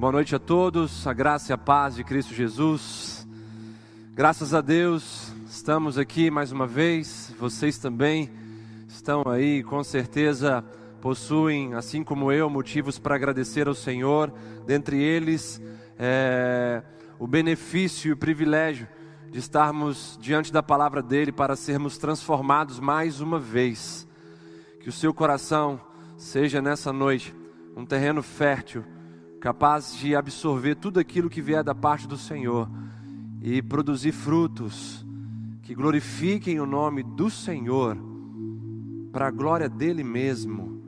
Boa noite a todos, a graça e a paz de Cristo Jesus. Graças a Deus, estamos aqui mais uma vez. Vocês também estão aí, com certeza possuem, assim como eu, motivos para agradecer ao Senhor. Dentre eles, é, o benefício e o privilégio de estarmos diante da palavra dele para sermos transformados mais uma vez. Que o seu coração seja nessa noite um terreno fértil capaz de absorver tudo aquilo que vier da parte do Senhor e produzir frutos que glorifiquem o nome do Senhor para a glória dele mesmo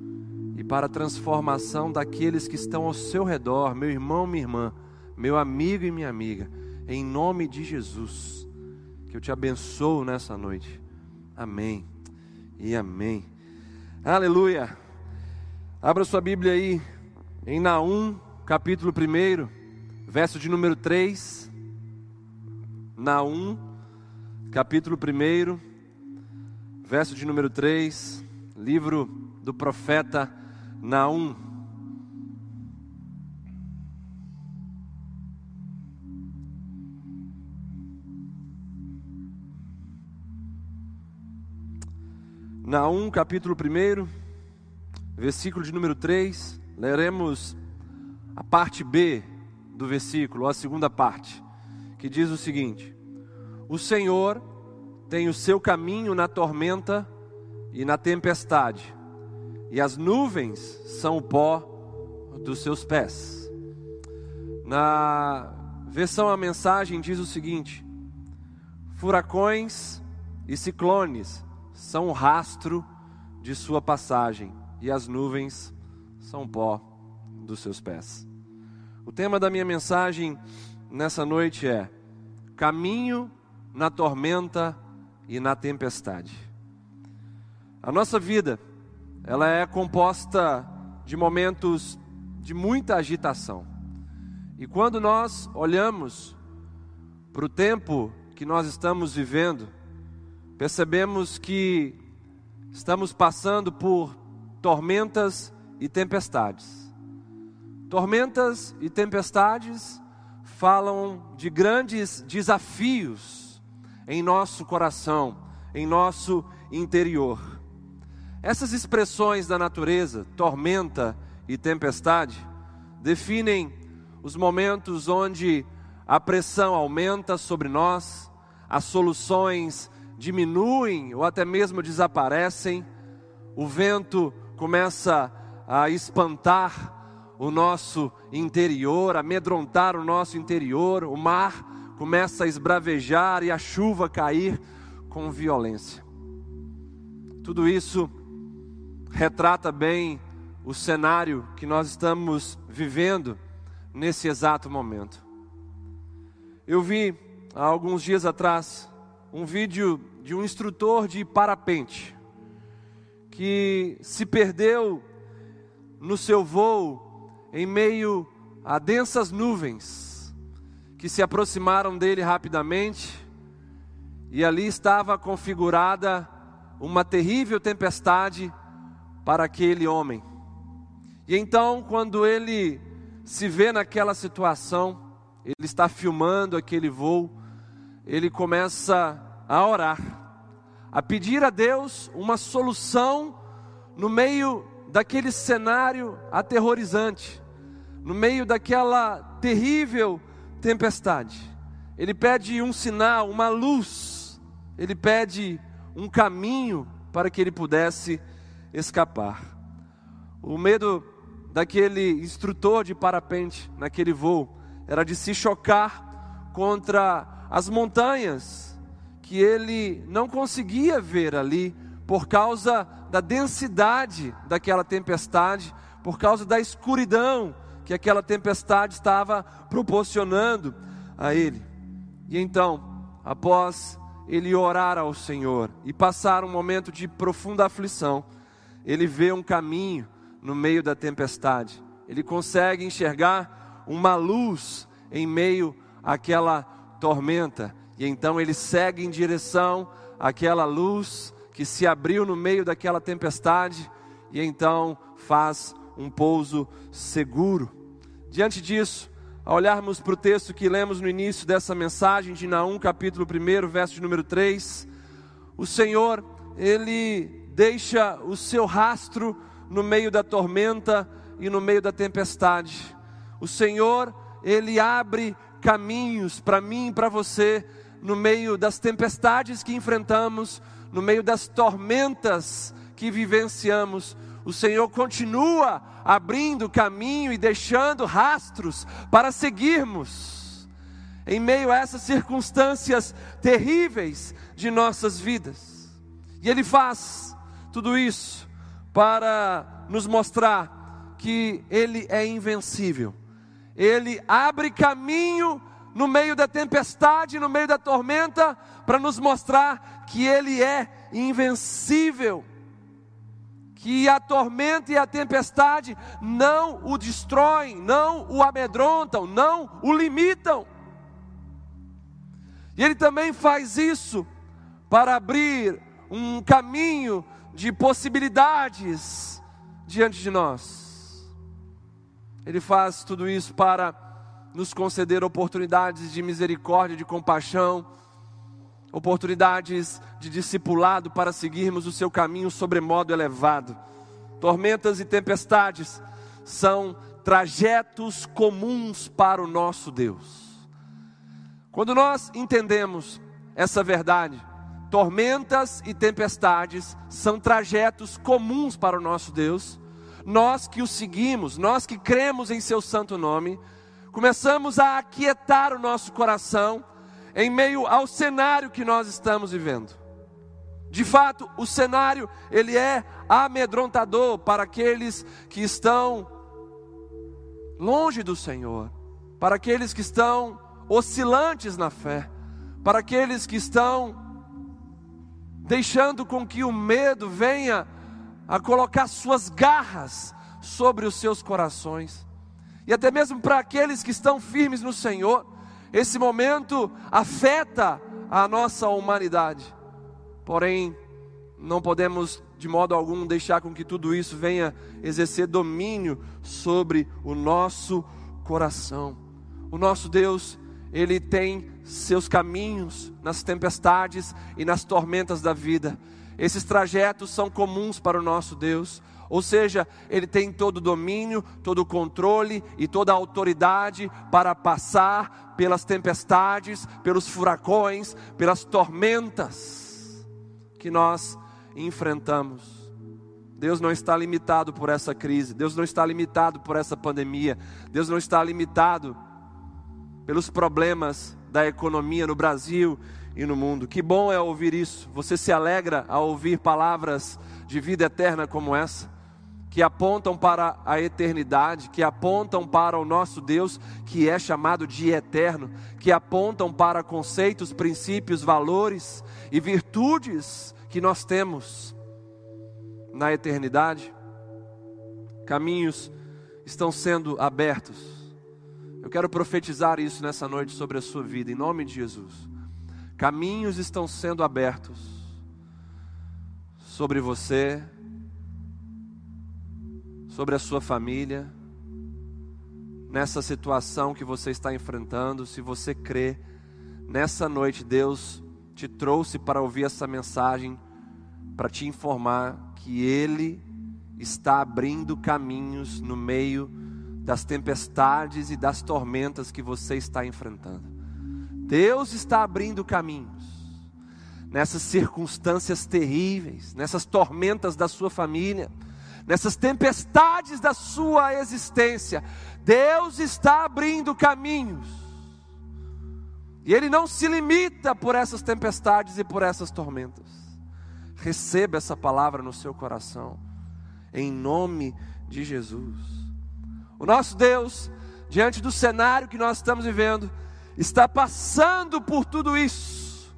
e para a transformação daqueles que estão ao seu redor, meu irmão, minha irmã, meu amigo e minha amiga, em nome de Jesus. Que eu te abençoo nessa noite. Amém. E amém. Aleluia. Abra sua Bíblia aí em Naum capítulo 1, verso de número 3. Naum, capítulo 1, verso de número 3, livro do profeta Naum. Naum, capítulo 1, versículo de número 3, leremos a parte B do versículo, a segunda parte, que diz o seguinte: O Senhor tem o seu caminho na tormenta e na tempestade, e as nuvens são o pó dos seus pés. Na versão a mensagem diz o seguinte: Furacões e ciclones são o rastro de sua passagem, e as nuvens são pó dos seus pés. O tema da minha mensagem nessa noite é: Caminho na tormenta e na tempestade. A nossa vida, ela é composta de momentos de muita agitação. E quando nós olhamos para o tempo que nós estamos vivendo, percebemos que estamos passando por tormentas e tempestades. Tormentas e tempestades falam de grandes desafios em nosso coração, em nosso interior. Essas expressões da natureza, tormenta e tempestade, definem os momentos onde a pressão aumenta sobre nós, as soluções diminuem ou até mesmo desaparecem, o vento começa a espantar o nosso interior, amedrontar o nosso interior, o mar começa a esbravejar e a chuva cair com violência. Tudo isso retrata bem o cenário que nós estamos vivendo nesse exato momento. Eu vi há alguns dias atrás um vídeo de um instrutor de parapente que se perdeu no seu voo em meio a densas nuvens que se aproximaram dele rapidamente, e ali estava configurada uma terrível tempestade para aquele homem. E então, quando ele se vê naquela situação, ele está filmando aquele voo, ele começa a orar, a pedir a Deus uma solução no meio daquele cenário aterrorizante no meio daquela terrível tempestade. Ele pede um sinal, uma luz, ele pede um caminho para que ele pudesse escapar. O medo daquele instrutor de parapente naquele voo era de se chocar contra as montanhas que ele não conseguia ver ali por causa da densidade daquela tempestade, por causa da escuridão que aquela tempestade estava proporcionando a ele. E então, após ele orar ao Senhor e passar um momento de profunda aflição, ele vê um caminho no meio da tempestade. Ele consegue enxergar uma luz em meio àquela tormenta. E então ele segue em direção àquela luz que se abriu no meio daquela tempestade e então faz um pouso seguro. Diante disso, ao olharmos para o texto que lemos no início dessa mensagem de Naum, capítulo 1, verso de número 3, o Senhor, ele deixa o seu rastro no meio da tormenta e no meio da tempestade. O Senhor, ele abre caminhos para mim e para você no meio das tempestades que enfrentamos, no meio das tormentas que vivenciamos. O Senhor continua abrindo caminho e deixando rastros para seguirmos em meio a essas circunstâncias terríveis de nossas vidas. E Ele faz tudo isso para nos mostrar que Ele é invencível. Ele abre caminho no meio da tempestade, no meio da tormenta, para nos mostrar que Ele é invencível. Que a tormenta e a tempestade não o destroem, não o amedrontam, não o limitam. E Ele também faz isso para abrir um caminho de possibilidades diante de nós. Ele faz tudo isso para nos conceder oportunidades de misericórdia, de compaixão, oportunidades de discipulado para seguirmos o seu caminho sobremodo elevado. Tormentas e tempestades são trajetos comuns para o nosso Deus. Quando nós entendemos essa verdade, tormentas e tempestades são trajetos comuns para o nosso Deus. Nós que o seguimos, nós que cremos em seu santo nome, começamos a aquietar o nosso coração em meio ao cenário que nós estamos vivendo. De fato, o cenário ele é amedrontador para aqueles que estão longe do Senhor, para aqueles que estão oscilantes na fé, para aqueles que estão deixando com que o medo venha a colocar suas garras sobre os seus corações. E até mesmo para aqueles que estão firmes no Senhor, esse momento afeta a nossa humanidade. Porém, não podemos de modo algum deixar com que tudo isso venha exercer domínio sobre o nosso coração. O nosso Deus, ele tem seus caminhos nas tempestades e nas tormentas da vida. Esses trajetos são comuns para o nosso Deus. Ou seja, ele tem todo o domínio, todo o controle e toda a autoridade para passar pelas tempestades, pelos furacões, pelas tormentas que nós enfrentamos. Deus não está limitado por essa crise, Deus não está limitado por essa pandemia, Deus não está limitado pelos problemas da economia no Brasil e no mundo. Que bom é ouvir isso. Você se alegra ao ouvir palavras de vida eterna como essa? Que apontam para a eternidade, que apontam para o nosso Deus, que é chamado de eterno, que apontam para conceitos, princípios, valores e virtudes que nós temos na eternidade. Caminhos estão sendo abertos. Eu quero profetizar isso nessa noite sobre a sua vida, em nome de Jesus. Caminhos estão sendo abertos sobre você, sobre a sua família, nessa situação que você está enfrentando. Se você crê, nessa noite Deus te trouxe para ouvir essa mensagem, para te informar que Ele está abrindo caminhos no meio das tempestades e das tormentas que você está enfrentando. Deus está abrindo caminhos nessas circunstâncias terríveis, nessas tormentas da sua família nessas tempestades da sua existência, Deus está abrindo caminhos. E Ele não se limita por essas tempestades e por essas tormentas. Receba essa palavra no seu coração, em nome de Jesus. O nosso Deus, diante do cenário que nós estamos vivendo, está passando por tudo isso,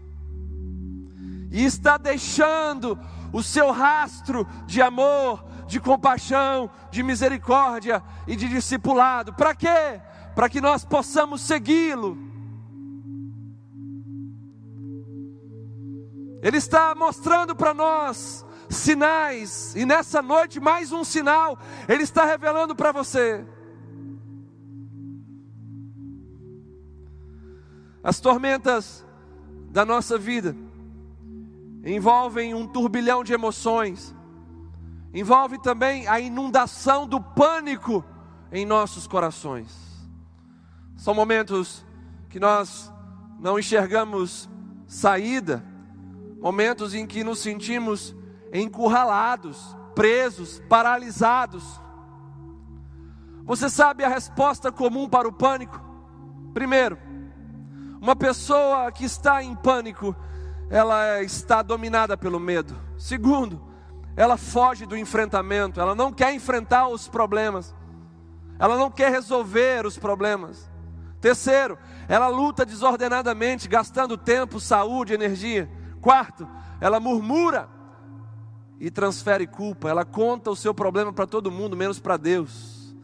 e está deixando o seu rastro de amor, de compaixão, de misericórdia e de discipulado. Para quê? Para que nós possamos segui-lo. Ele está mostrando para nós sinais, e nessa noite mais um sinal ele está revelando para você. As tormentas da nossa vida envolvem um turbilhão de emoções, envolve também a inundação do pânico em nossos corações. São momentos que nós não enxergamos saída, momentos em que nos sentimos encurralados, presos, paralisados. Você sabe a resposta comum para o pânico? Primeiro, uma pessoa que está em pânico, ela está dominada pelo medo. Segundo, ela foge do enfrentamento, ela não quer enfrentar os problemas, ela não quer resolver os problemas. Terceiro, ela luta desordenadamente, gastando tempo, saúde, energia. Quarto, ela murmura e transfere culpa, ela conta o seu problema para todo mundo, menos para Deus.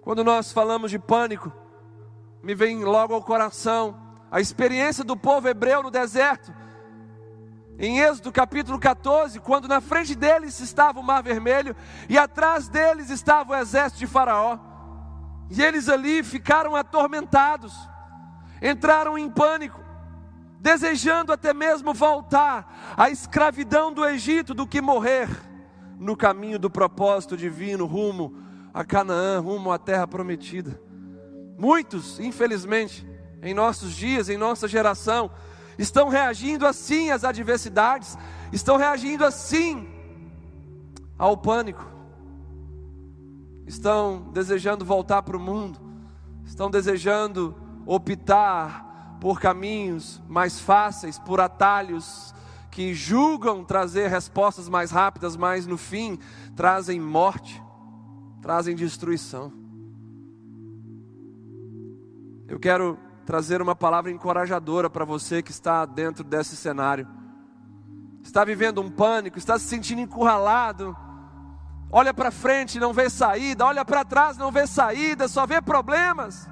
Quando nós falamos de pânico, me vem logo ao coração a experiência do povo hebreu no deserto. Em Êxodo capítulo 14, quando na frente deles estava o Mar Vermelho e atrás deles estava o exército de Faraó. E eles ali ficaram atormentados, entraram em pânico, desejando até mesmo voltar à escravidão do Egito do que morrer no caminho do propósito divino rumo a Canaã, rumo à terra prometida. Muitos, infelizmente, em nossos dias, em nossa geração, estão reagindo assim às adversidades, estão reagindo assim ao pânico, estão desejando voltar para o mundo, estão desejando optar por caminhos mais fáceis, por atalhos que julgam trazer respostas mais rápidas, mas no fim trazem morte, trazem destruição. Eu quero trazer uma palavra encorajadora para você que está dentro desse cenário. Está vivendo um pânico, está se sentindo encurralado. Olha para frente, não vê saída, olha para trás, não vê saída, só vê problemas.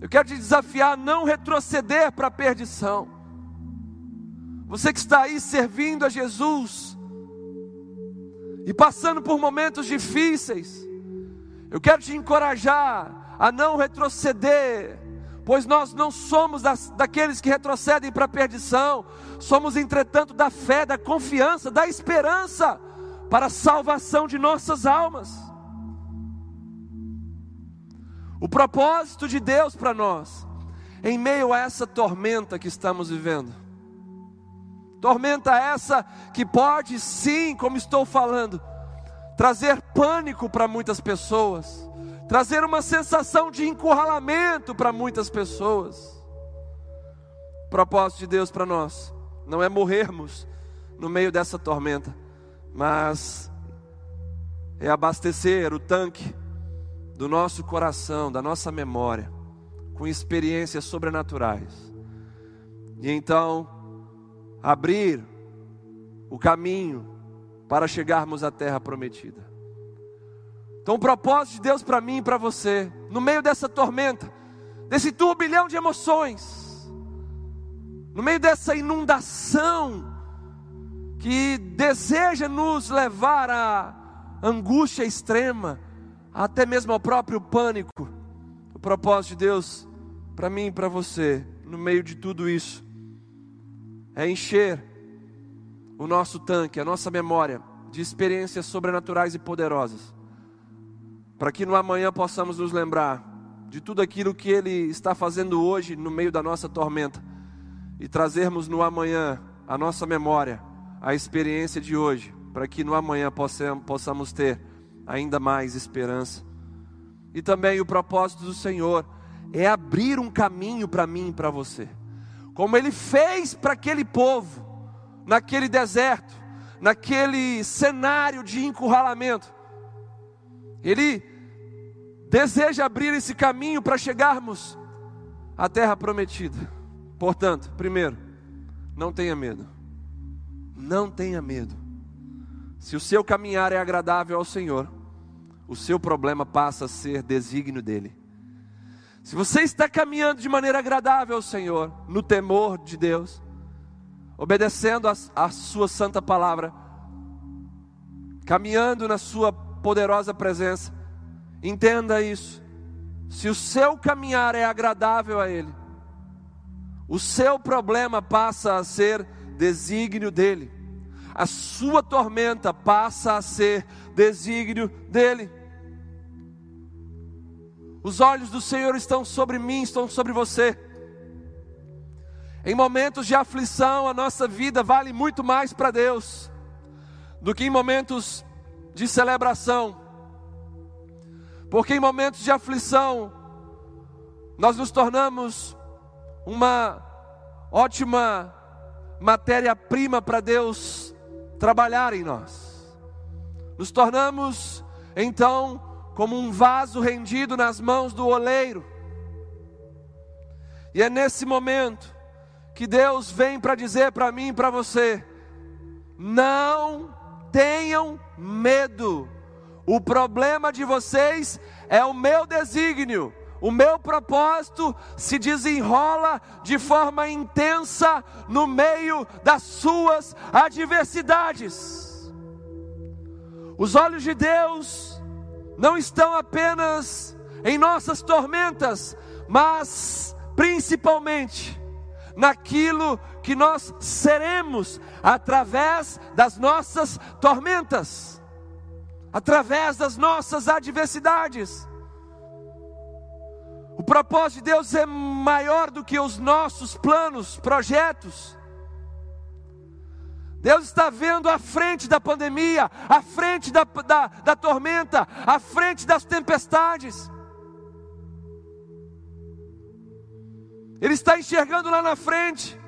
Eu quero te desafiar a não retroceder para a perdição. Você que está aí servindo a Jesus e passando por momentos difíceis, eu quero te encorajar a não retroceder, pois nós não somos das, daqueles que retrocedem para a perdição, somos, entretanto, da fé, da confiança, da esperança para a salvação de nossas almas. O propósito de Deus para nós, em meio a essa tormenta que estamos vivendo, tormenta essa que pode sim, como estou falando, trazer pânico para muitas pessoas, trazer uma sensação de encurralamento para muitas pessoas. O propósito de Deus para nós não é morrermos no meio dessa tormenta, mas é abastecer o tanque do nosso coração, da nossa memória, com experiências sobrenaturais. E então abrir o caminho para chegarmos à terra prometida. Então, o propósito de Deus para mim e para você, no meio dessa tormenta, desse turbilhão de emoções, no meio dessa inundação que deseja nos levar à angústia extrema, até mesmo ao próprio pânico, o propósito de Deus para mim e para você, no meio de tudo isso, é encher o nosso tanque, a nossa memória de experiências sobrenaturais e poderosas para que no amanhã possamos nos lembrar de tudo aquilo que Ele está fazendo hoje no meio da nossa tormenta e trazermos no amanhã a nossa memória, a experiência de hoje, para que no amanhã possamos ter ainda mais esperança. E também o propósito do Senhor é abrir um caminho para mim e para você, como Ele fez para aquele povo, naquele deserto, naquele cenário de encurralamento. Ele deseja abrir esse caminho para chegarmos à terra prometida. Portanto, primeiro, não tenha medo. Não tenha medo. Se o seu caminhar é agradável ao Senhor, o seu problema passa a ser desígnio dele. Se você está caminhando de maneira agradável ao Senhor, no temor de Deus, obedecendo a, a sua santa palavra, caminhando na sua poderosa presença. Entenda isso. se o seu caminhar é agradável a Ele, o seu problema passa a ser desígnio dele, a sua tormenta passa a ser desígnio dele. Os olhos do Senhor estão sobre mim, estão sobre você. Em momentos de aflição, a nossa vida vale muito mais para Deus do que em momentos de celebração. Porque em momentos de aflição, nós nos tornamos uma ótima matéria-prima para Deus trabalhar em nós. Nos tornamos, então, como um vaso rendido nas mãos do oleiro. E é nesse momento que Deus vem para dizer para mim e para você: não tenham medo. O problema de vocês é o meu desígnio. O meu propósito se desenrola de forma intensa no meio das suas adversidades. Os olhos de Deus não estão apenas em nossas tormentas, mas principalmente naquilo que nós seremos através das nossas tormentas, através das nossas adversidades. O propósito de Deus é maior do que os nossos planos, projetos. Deus está vendo à frente da pandemia, à frente da, da, da tormenta, à frente das tempestades. Ele está enxergando lá na frente.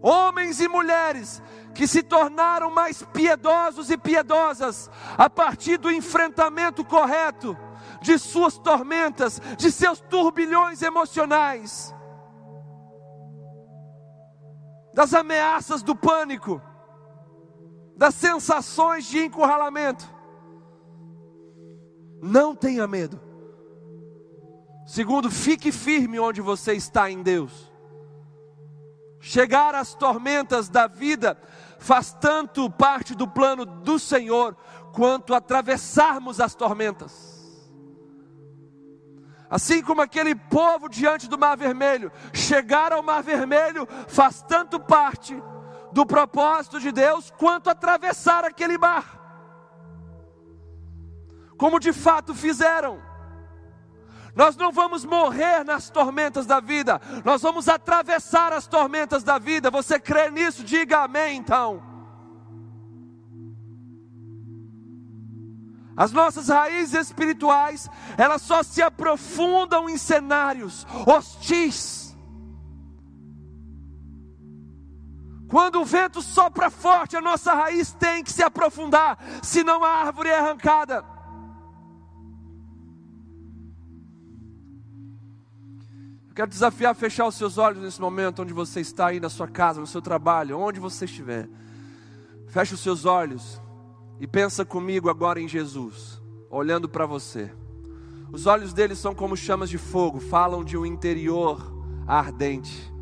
Homens e mulheres que se tornaram mais piedosos e piedosas a partir do enfrentamento correto de suas tormentas, de seus turbilhões emocionais, das ameaças do pânico, das sensações de encurralamento. Não tenha medo. Segundo, fique firme onde você está em Deus. Chegar às tormentas da vida faz tanto parte do plano do Senhor, quanto atravessarmos as tormentas. Assim como aquele povo diante do Mar Vermelho, chegar ao Mar Vermelho faz tanto parte do propósito de Deus, quanto atravessar aquele mar. Como de fato fizeram. Nós não vamos morrer nas tormentas da vida, nós vamos atravessar as tormentas da vida. Você crê nisso? Diga amém então. As nossas raízes espirituais, elas só se aprofundam em cenários hostis. Quando o vento sopra forte, a nossa raiz tem que se aprofundar, senão a árvore é arrancada. Quero desafiar a fechar os seus olhos nesse momento, onde você está aí na sua casa, no seu trabalho, onde você estiver. Feche os seus olhos e pensa comigo agora em Jesus, olhando para você. Os olhos dele são como chamas de fogo, falam de um interior ardente.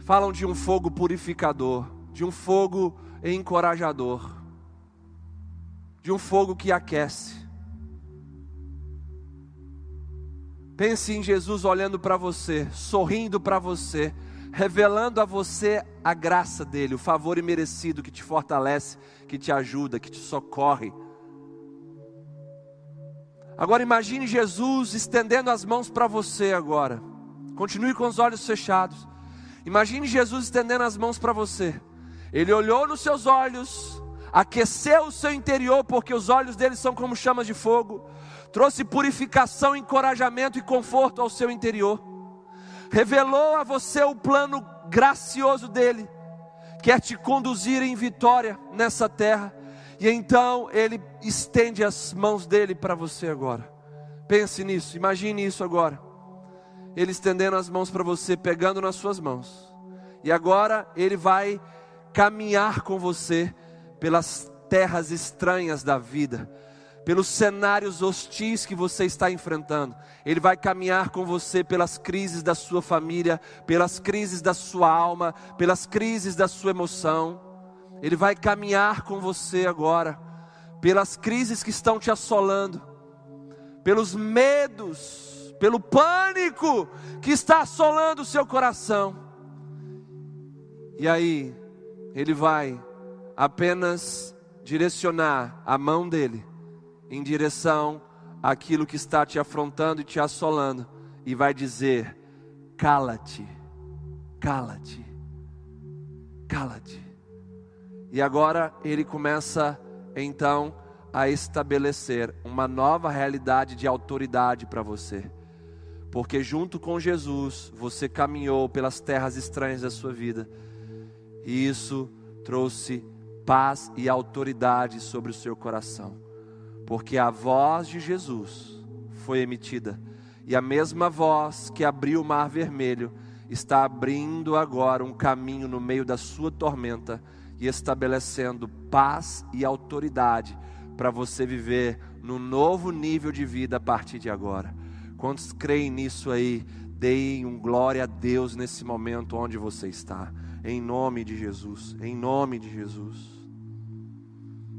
Falam de um fogo purificador, de um fogo encorajador, de um fogo que aquece. Pense em Jesus olhando para você, sorrindo para você, revelando a você a graça dele, o favor imerecido que te fortalece, que te ajuda, que te socorre. Agora imagine Jesus estendendo as mãos para você agora. Continue com os olhos fechados. Imagine Jesus estendendo as mãos para você. Ele olhou nos seus olhos, aqueceu o seu interior, porque os olhos dele são como chamas de fogo trouxe purificação, encorajamento e conforto ao seu interior, revelou a você o plano gracioso dele, quer te conduzir em vitória nessa terra, e então ele estende as mãos dele para você agora. Pense nisso, imagine isso agora. Ele estendendo as mãos para você, pegando nas suas mãos. E agora ele vai caminhar com você pelas terras estranhas da vida pelos cenários hostis que você está enfrentando. Ele vai caminhar com você pelas crises da sua família, pelas crises da sua alma, pelas crises da sua emoção. Ele vai caminhar com você agora pelas crises que estão te assolando, pelos medos, pelo pânico que está assolando o seu coração. E aí, ele vai apenas direcionar a mão dele em direção àquilo que está te afrontando e te assolando, e vai dizer: cala-te, cala-te, cala-te. E agora ele começa então a estabelecer uma nova realidade de autoridade para você. Porque junto com Jesus, você caminhou pelas terras estranhas da sua vida. E isso trouxe paz e autoridade sobre o seu coração. Porque a voz de Jesus foi emitida. E a mesma voz que abriu o mar vermelho está abrindo agora um caminho no meio da sua tormenta e estabelecendo paz e autoridade para você viver no novo nível de vida a partir de agora. Quantos creem nisso aí? Deem um glória a Deus nesse momento onde você está. Em nome de Jesus. Em nome de Jesus.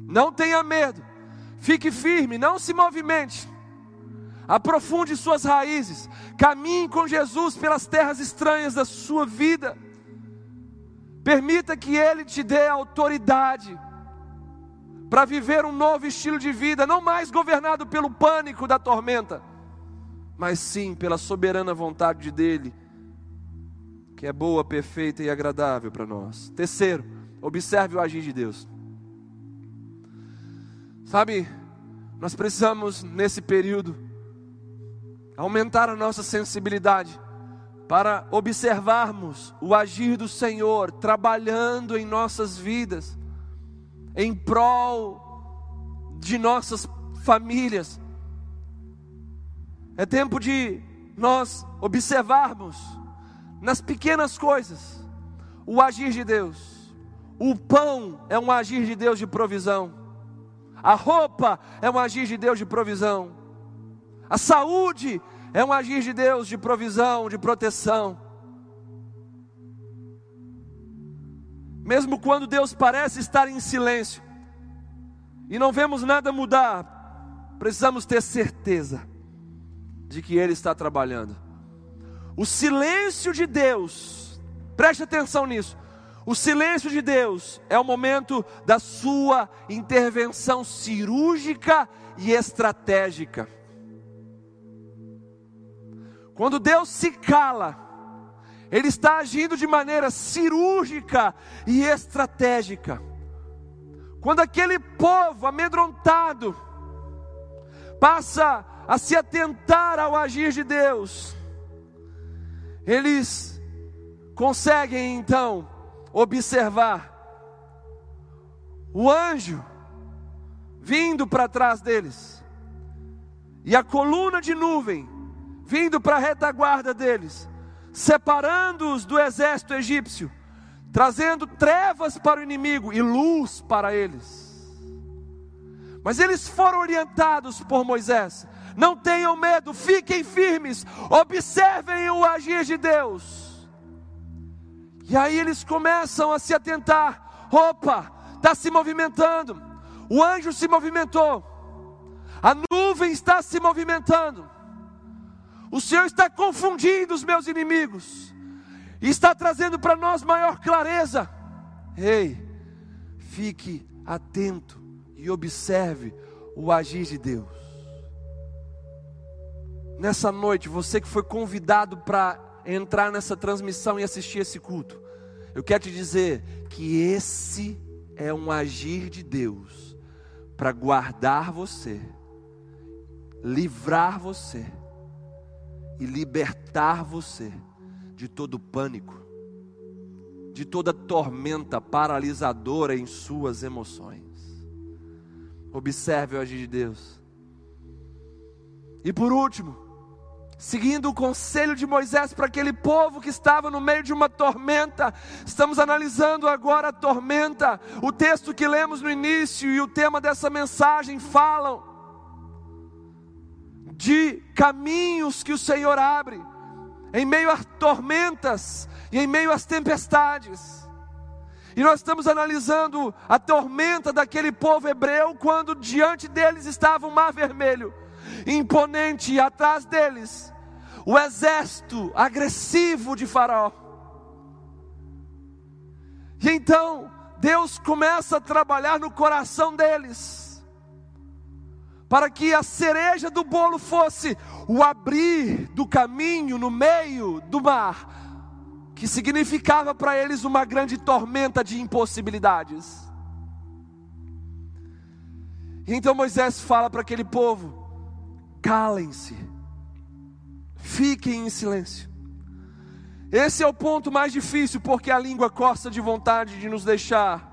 Não tenha medo. Fique firme, não se movimente. Aprofunde suas raízes. Caminhe com Jesus pelas terras estranhas da sua vida. Permita que Ele te dê autoridade para viver um novo estilo de vida, não mais governado pelo pânico da tormenta, mas sim pela soberana vontade dEle, que é boa, perfeita e agradável para nós. Terceiro, observe o agir de Deus. Sabe, nós precisamos nesse período aumentar a nossa sensibilidade para observarmos o agir do Senhor trabalhando em nossas vidas, em prol de nossas famílias. É tempo de nós observarmos nas pequenas coisas o agir de Deus. O pão é um agir de Deus de provisão. A roupa é um agir de Deus de provisão. A saúde é um agir de Deus de provisão, de proteção. Mesmo quando Deus parece estar em silêncio e não vemos nada mudar, precisamos ter certeza de que Ele está trabalhando. O silêncio de Deus, preste atenção nisso. O silêncio de Deus é o momento da sua intervenção cirúrgica e estratégica. Quando Deus se cala, Ele está agindo de maneira cirúrgica e estratégica. Quando aquele povo amedrontado passa a se atentar ao agir de Deus, eles conseguem então observar o anjo vindo para trás deles, e a coluna de nuvem vindo para a retaguarda deles, separando-os do exército egípcio, trazendo trevas para o inimigo e luz para eles. Mas eles foram orientados por Moisés: não tenham medo, fiquem firmes, observem o agir de Deus. E aí eles começam a se atentar: opa, está se movimentando, o anjo se movimentou, a nuvem está se movimentando. O Senhor está confundindo os meus inimigos, está trazendo para nós maior clareza. Ei, fique atento e observe o agir de Deus. Nessa noite, você que foi convidado para entrar nessa transmissão e assistir esse culto, eu quero te dizer que esse é um agir de Deus para guardar você, livrar você e libertar você de todo pânico, de toda tormenta paralisadora em suas emoções. Observe o agir de Deus. E por último, seguindo o conselho de Moisés para aquele povo que estava no meio de uma tormenta. Estamos analisando agora a tormenta. O texto que lemos no início e o tema dessa mensagem falam de caminhos que o Senhor abre, em meio às tormentas e em meio às tempestades. E nós estamos analisando a tormenta daquele povo hebreu quando diante deles estava o mar vermelho, imponente, e atrás deles o exército agressivo de Faraó. E então Deus começa a trabalhar no coração deles, para que a cereja do bolo fosse o abrir do caminho no meio do mar, que significava para eles uma grande tormenta de impossibilidades. Então Moisés fala para aquele povo: calem-se, fiquem em silêncio. Esse é o ponto mais difícil, porque a língua costa de vontade de nos deixar,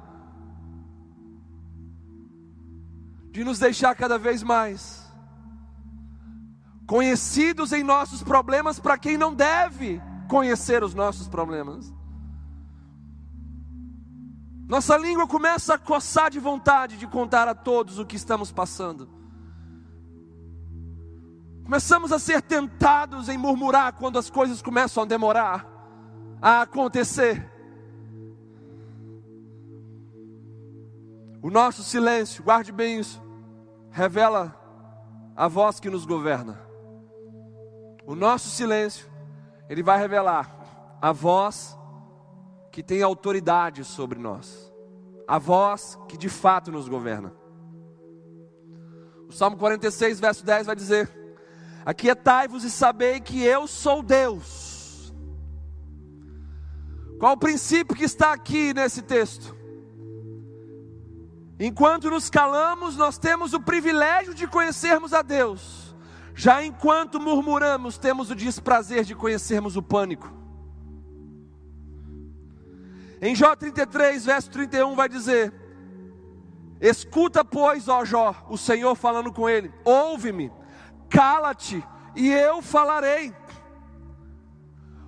de nos deixar cada vez mais conhecidos em nossos problemas para quem não deve conhecer os nossos problemas. Nossa língua começa a coçar de vontade de contar a todos o que estamos passando. Começamos a ser tentados em murmurar quando as coisas começam a demorar a acontecer. O nosso silêncio, guarde bem isso, revela a voz que nos governa. O nosso silêncio ele vai revelar a voz que tem autoridade sobre nós, a voz que de fato nos governa. O Salmo 46, verso 10 vai dizer: Aquietai-vos e sabei que eu sou Deus. Qual o princípio que está aqui nesse texto? Enquanto nos calamos, nós temos o privilégio de conhecermos a Deus. Já enquanto murmuramos, temos o desprazer de conhecermos o pânico. Em Jó 33, verso 31, vai dizer: Escuta, pois, ó Jó, o Senhor falando com ele: Ouve-me, cala-te, e eu falarei.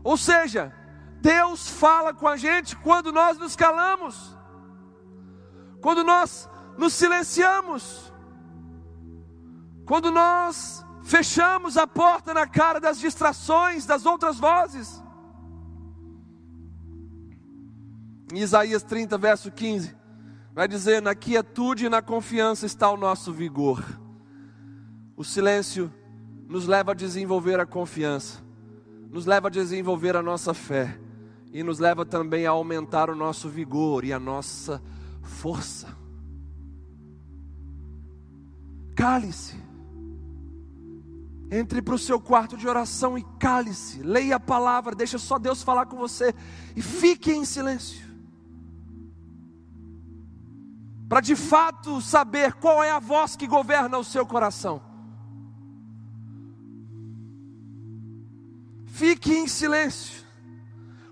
Ou seja, Deus fala com a gente quando nós nos calamos, quando nós nos silenciamos, quando nós fechamos a porta na cara das distrações, das outras vozes. Em Isaías 30, verso 15, vai dizer: Na quietude e na confiança está o nosso vigor. O silêncio nos leva a desenvolver a confiança, nos leva a desenvolver a nossa fé e nos leva também a aumentar o nosso vigor e a nossa força. Cale-se. Entre para o seu quarto de oração e cale-se, leia a palavra, deixa só Deus falar com você e fique em silêncio. Para de fato saber qual é a voz que governa o seu coração. Fique em silêncio,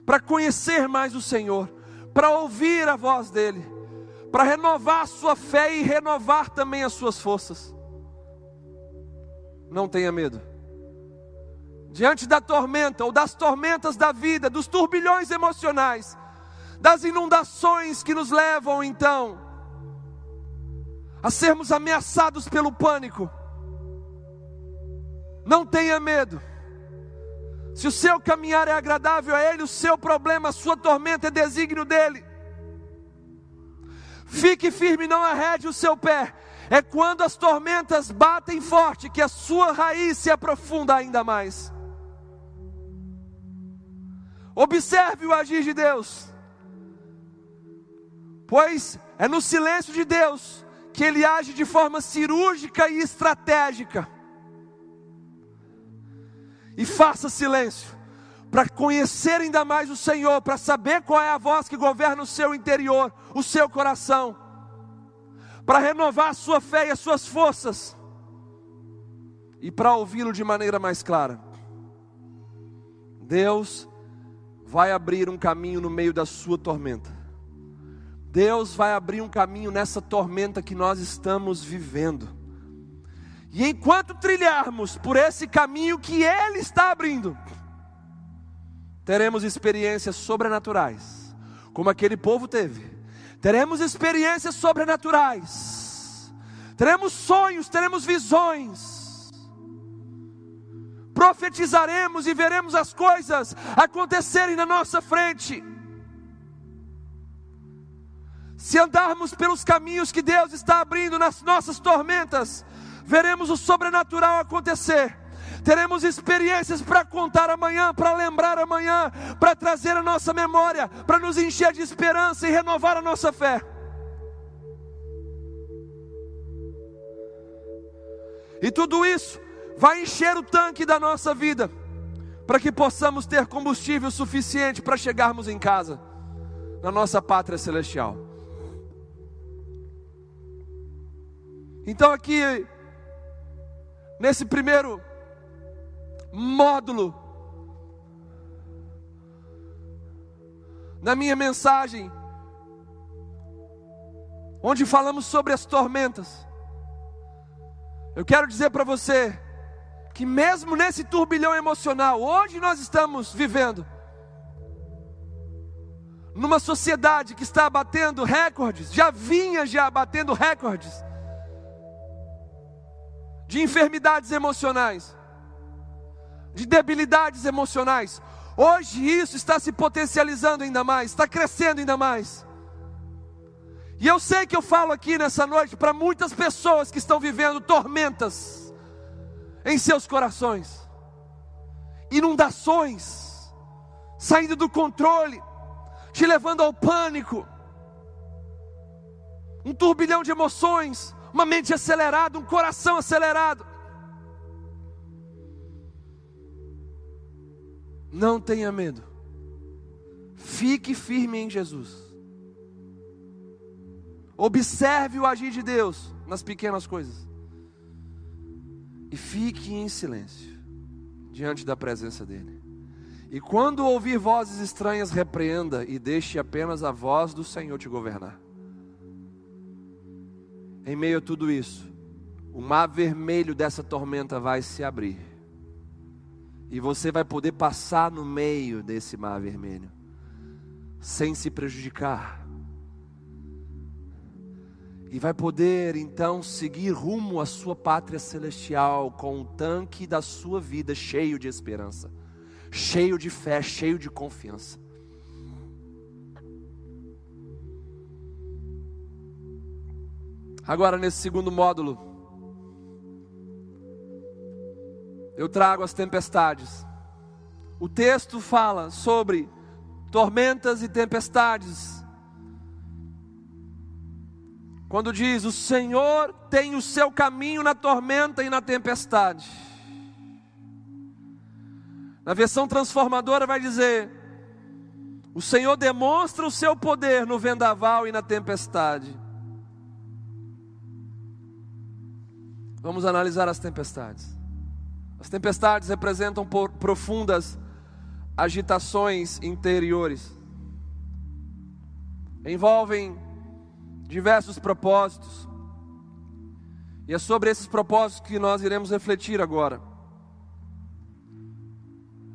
para conhecer mais o Senhor, para ouvir a voz dEle, para renovar a sua fé e renovar também as suas forças não tenha medo. Diante da tormenta ou das tormentas da vida, dos turbilhões emocionais, das inundações que nos levam então a sermos ameaçados pelo pânico, não tenha medo. Se o seu caminhar é agradável a Ele, o seu problema, a sua tormenta é desígnio dEle. Fique firme, não arrede o seu pé, é quando as tormentas batem forte que a sua raiz se aprofunda ainda mais. Observe o agir de Deus, pois é no silêncio de Deus que Ele age de forma cirúrgica e estratégica. E faça silêncio, para conhecer ainda mais o Senhor, para saber qual é a voz que governa o seu interior, o seu coração para renovar a sua fé e as suas forças, e para ouvi-lo de maneira mais clara. Deus vai abrir um caminho no meio da sua tormenta. Deus vai abrir um caminho nessa tormenta que nós estamos vivendo. E enquanto trilharmos por esse caminho que Ele está abrindo, teremos experiências sobrenaturais, como aquele povo teve. Teremos experiências sobrenaturais, teremos sonhos, teremos visões, profetizaremos e veremos as coisas acontecerem na nossa frente. Se andarmos pelos caminhos que Deus está abrindo nas nossas tormentas, veremos o sobrenatural acontecer. Teremos experiências para contar amanhã, para lembrar amanhã, para trazer a nossa memória, para nos encher de esperança e renovar a nossa fé. E tudo isso vai encher o tanque da nossa vida, para que possamos ter combustível suficiente para chegarmos em casa, na nossa pátria celestial. Então, aqui, nesse primeiro módulo, na minha mensagem, onde falamos sobre as tormentas, eu quero dizer para você que, mesmo nesse turbilhão emocional, hoje nós estamos vivendo numa sociedade que está batendo recordes, já vinha já batendo recordes de enfermidades emocionais, de debilidades emocionais. Hoje isso está se potencializando ainda mais, está crescendo ainda mais. E eu sei que eu falo aqui nessa noite para muitas pessoas que estão vivendo tormentas em seus corações, inundações, saindo do controle, te levando ao pânico, um turbilhão de emoções, uma mente acelerada, um coração acelerado. Não tenha medo. Fique firme em Jesus. Observe o agir de Deus nas pequenas coisas. E fique em silêncio diante da presença dEle. E quando ouvir vozes estranhas, repreenda e deixe apenas a voz do Senhor te governar. Em meio a tudo isso, o mar vermelho dessa tormenta vai se abrir. E você vai poder passar no meio desse mar vermelho, sem se prejudicar. E vai poder então seguir rumo à sua pátria celestial com o tanque da sua vida cheio de esperança, cheio de fé, cheio de confiança. Agora, nesse segundo módulo, eu trago as tempestades. O texto fala sobre tormentas e tempestades. Quando diz: O Senhor tem o seu caminho na tormenta e na tempestade. Na versão transformadora vai dizer: O Senhor demonstra o seu poder no vendaval e na tempestade. Vamos analisar as tempestades. As tempestades representam profundas agitações interiores. Envolvem diversos propósitos. E é sobre esses propósitos que nós iremos refletir agora.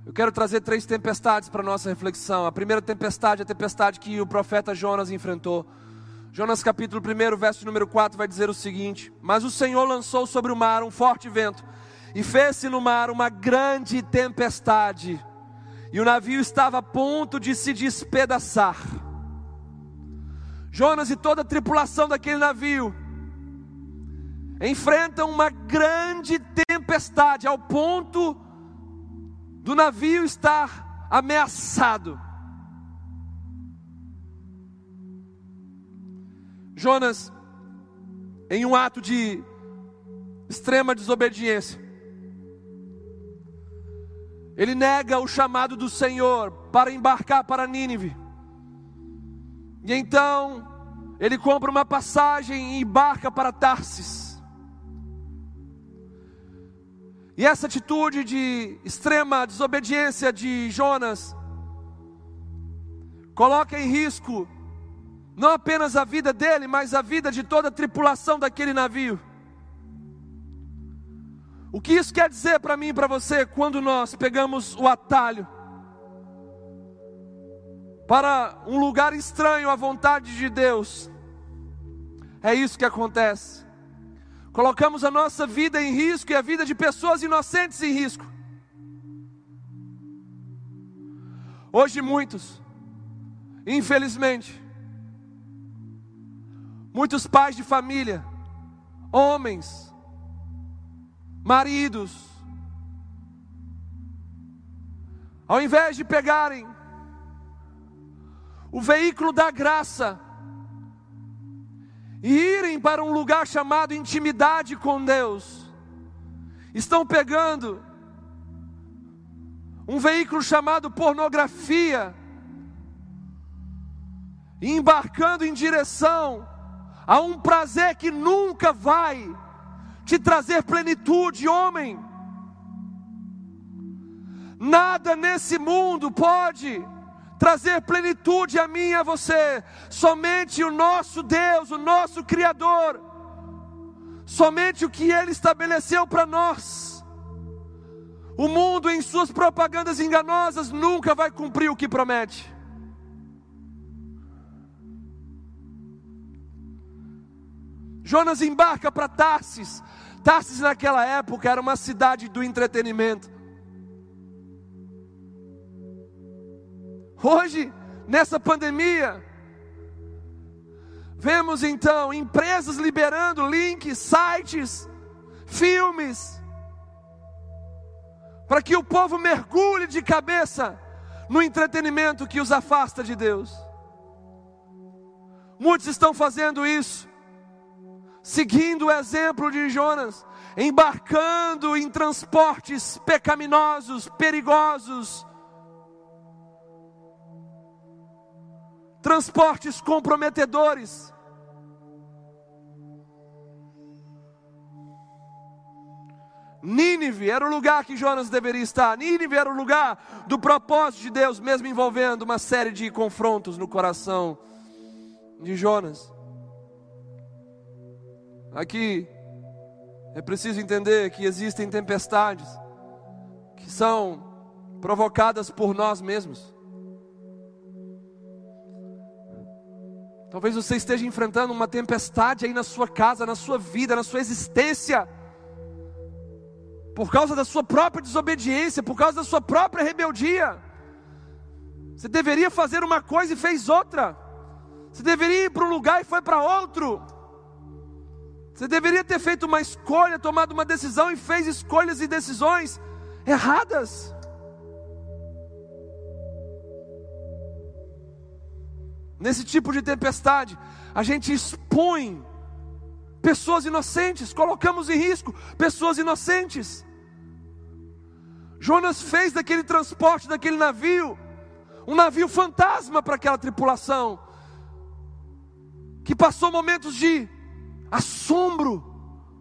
Eu quero trazer três tempestades para nossa reflexão. A primeira tempestade é a tempestade que o profeta Jonas enfrentou. Jonas capítulo 1, verso número 4 vai dizer o seguinte: Mas o Senhor lançou sobre o mar um forte vento, e fez-se no mar uma grande tempestade, e o navio estava a ponto de se despedaçar. Jonas e toda a tripulação daquele navio enfrentam uma grande tempestade, ao ponto do navio estar ameaçado. Jonas, em um ato de extrema desobediência, ele nega o chamado do Senhor para embarcar para Nínive. E então, ele compra uma passagem e embarca para Tarsis. E essa atitude de extrema desobediência de Jonas coloca em risco não apenas a vida dele, mas a vida de toda a tripulação daquele navio. O que isso quer dizer para mim e para você quando nós pegamos o atalho para um lugar estranho à vontade de Deus? É isso que acontece. Colocamos a nossa vida em risco e a vida de pessoas inocentes em risco. Hoje muitos, infelizmente, muitos pais de família, homens, maridos, ao invés de pegarem o veículo da graça e irem para um lugar chamado intimidade com Deus, estão pegando um veículo chamado pornografia e embarcando em direção a um prazer que nunca vai te trazer plenitude, homem. Nada nesse mundo pode trazer plenitude a mim e a você, somente o nosso Deus, o nosso Criador, somente o que Ele estabeleceu para nós. O mundo, em suas propagandas enganosas, nunca vai cumprir o que promete. Jonas embarca para Tarsis. Tarsis, naquela época, era uma cidade do entretenimento. Hoje, nessa pandemia, vemos então empresas liberando links, sites, filmes, para que o povo mergulhe de cabeça no entretenimento que os afasta de Deus. Muitos estão fazendo isso seguindo o exemplo de Jonas, embarcando em transportes pecaminosos, perigosos, transportes comprometedores. Nínive era o lugar que Jonas deveria estar. Nínive era o lugar do propósito de Deus, mesmo envolvendo uma série de confrontos no coração de Jonas. Aqui é preciso entender que existem tempestades que são provocadas por nós mesmos. Talvez você esteja enfrentando uma tempestade aí na sua casa, na sua vida, na sua existência, por causa da sua própria desobediência, por causa da sua própria rebeldia. Você deveria fazer uma coisa e fez outra. Você deveria ir para um lugar e foi para outro. Você deveria ter feito uma escolha, tomado uma decisão e fez escolhas e decisões erradas. Nesse tipo de tempestade, a gente expõe pessoas inocentes, colocamos em risco pessoas inocentes. Jonas fez daquele transporte, daquele navio, um navio fantasma para aquela tripulação, que passou momentos de assombro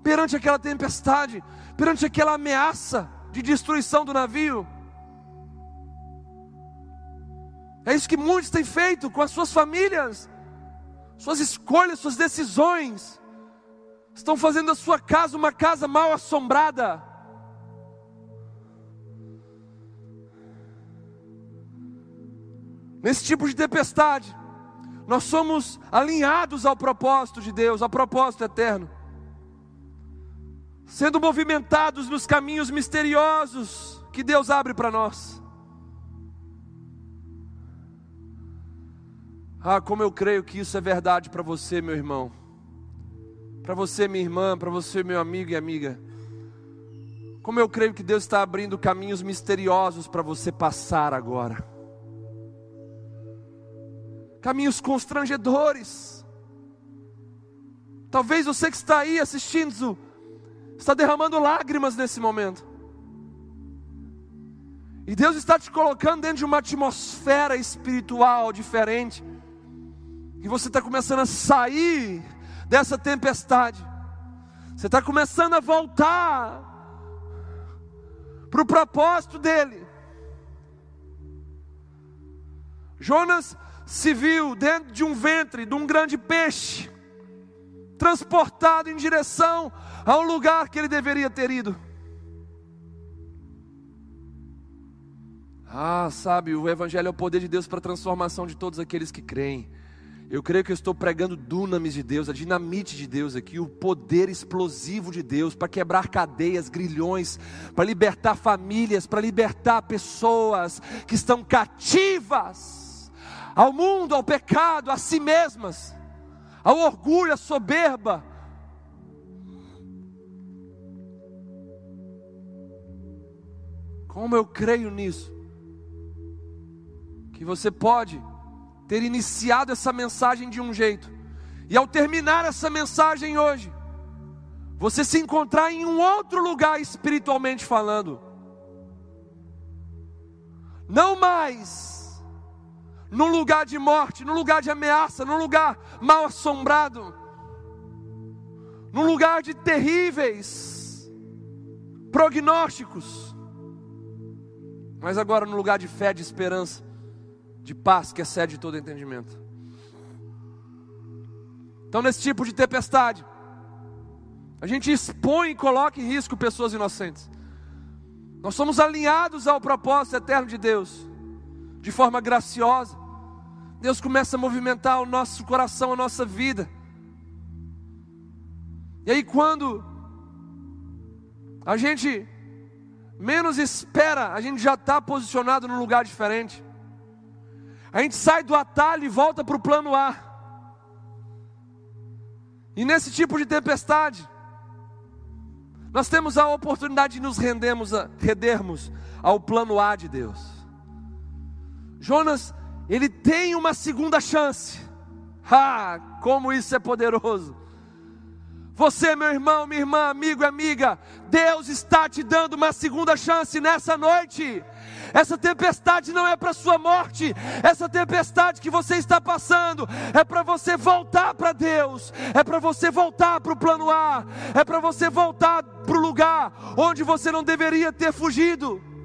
perante aquela tempestade, perante aquela ameaça de destruição do navio. É isso que muitos têm feito com as suas famílias, suas escolhas, suas decisões. Estão fazendo da sua casa uma casa mal assombrada. Nesse tipo de tempestade, nós somos alinhados ao propósito de Deus, ao propósito eterno, sendo movimentados nos caminhos misteriosos que Deus abre para nós. Ah, como eu creio que isso é verdade para você, meu irmão, para você, minha irmã, para você, meu amigo e amiga. Como eu creio que Deus está abrindo caminhos misteriosos para você passar agora caminhos constrangedores. Talvez você que está aí assistindo, está derramando lágrimas nesse momento. E Deus está te colocando dentro de uma atmosfera espiritual diferente. E você está começando a sair dessa tempestade. Você está começando a voltar para o propósito dele. Jonas se viu dentro de um ventre de um grande peixe, transportado em direção ao lugar que ele deveria ter ido. Ah, sabe, o Evangelho é o poder de Deus para a transformação de todos aqueles que creem. Eu creio que eu estou pregando dunamis de Deus, a dinamite de Deus aqui, o poder explosivo de Deus para quebrar cadeias, grilhões, para libertar famílias, para libertar pessoas que estão cativas ao mundo, ao pecado, a si mesmas, ao orgulho, à soberba. Como eu creio nisso? Que você pode ter iniciado essa mensagem de um jeito, e ao terminar essa mensagem hoje, você se encontrar em um outro lugar espiritualmente falando. Não mais num lugar de morte, num lugar de ameaça, num lugar mal assombrado, num lugar de terríveis prognósticos, mas agora no lugar de fé, de esperança, de paz que excede todo entendimento. Então, nesse tipo de tempestade, a gente expõe e coloca em risco pessoas inocentes. Nós somos alinhados ao propósito eterno de Deus, de forma graciosa. Deus começa a movimentar o nosso coração, a nossa vida. E aí, quando a gente menos espera, a gente já está posicionado num lugar diferente. A gente sai do atalho e volta para o plano A. E nesse tipo de tempestade, nós temos a oportunidade de nos rendermos, a, rendermos ao plano A de Deus. Jonas, ele tem uma segunda chance. Ah, como isso é poderoso! Você, meu irmão, minha irmã, amigo amiga, Deus está te dando uma segunda chance nessa noite. Essa tempestade não é para sua morte, essa tempestade que você está passando é para você voltar para Deus, é para você voltar para o plano A, é para você voltar para o lugar onde você não deveria ter fugido.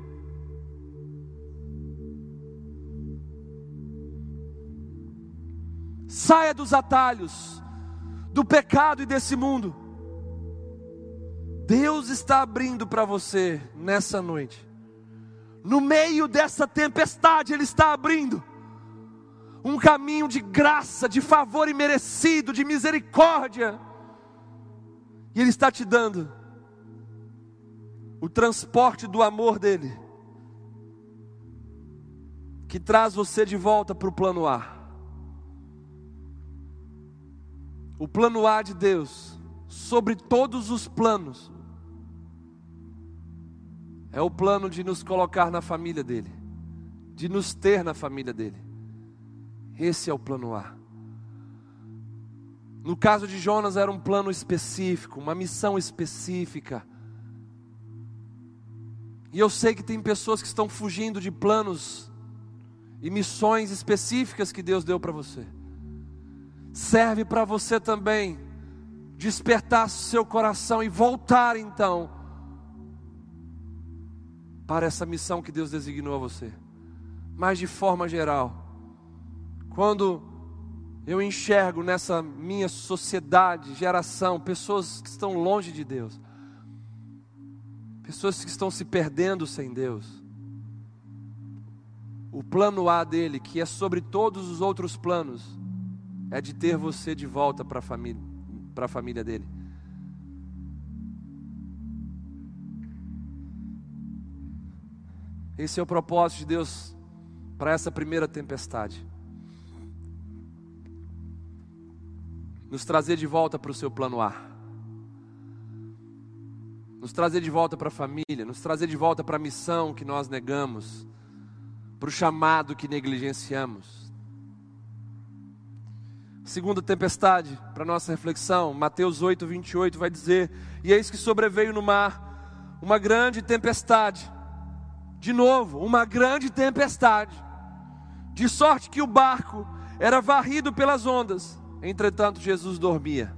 Saia dos atalhos do pecado e desse mundo. Deus está abrindo para você nessa noite. No meio dessa tempestade, Ele está abrindo um caminho de graça, de favor imerecido, de misericórdia. E Ele está te dando o transporte do amor dEle, que traz você de volta para o plano A. o plano A de Deus sobre todos os planos é o plano de nos colocar na família dele, de nos ter na família dele. Esse é o plano A. No caso de Jonas, era um plano específico, uma missão específica. E eu sei que tem pessoas que estão fugindo de planos e missões específicas que Deus deu para você serve para você também despertar seu coração e voltar então para essa missão que Deus designou a você. Mas de forma geral, quando eu enxergo nessa minha sociedade, geração, pessoas que estão longe de Deus, pessoas que estão se perdendo sem Deus, o plano A dele, que é sobre todos os outros planos, é de ter você de volta para a família, a família dele. Esse é o propósito de Deus para essa primeira tempestade. Nos trazer de volta para o seu plano A. Nos trazer de volta para a família, nos trazer de volta para a missão que nós negamos, para o chamado que negligenciamos. Segunda tempestade, para nossa reflexão, Mateus 8, 28 vai dizer: E eis que sobreveio no mar uma grande tempestade, de novo, uma grande tempestade, de sorte que o barco era varrido pelas ondas, entretanto Jesus dormia.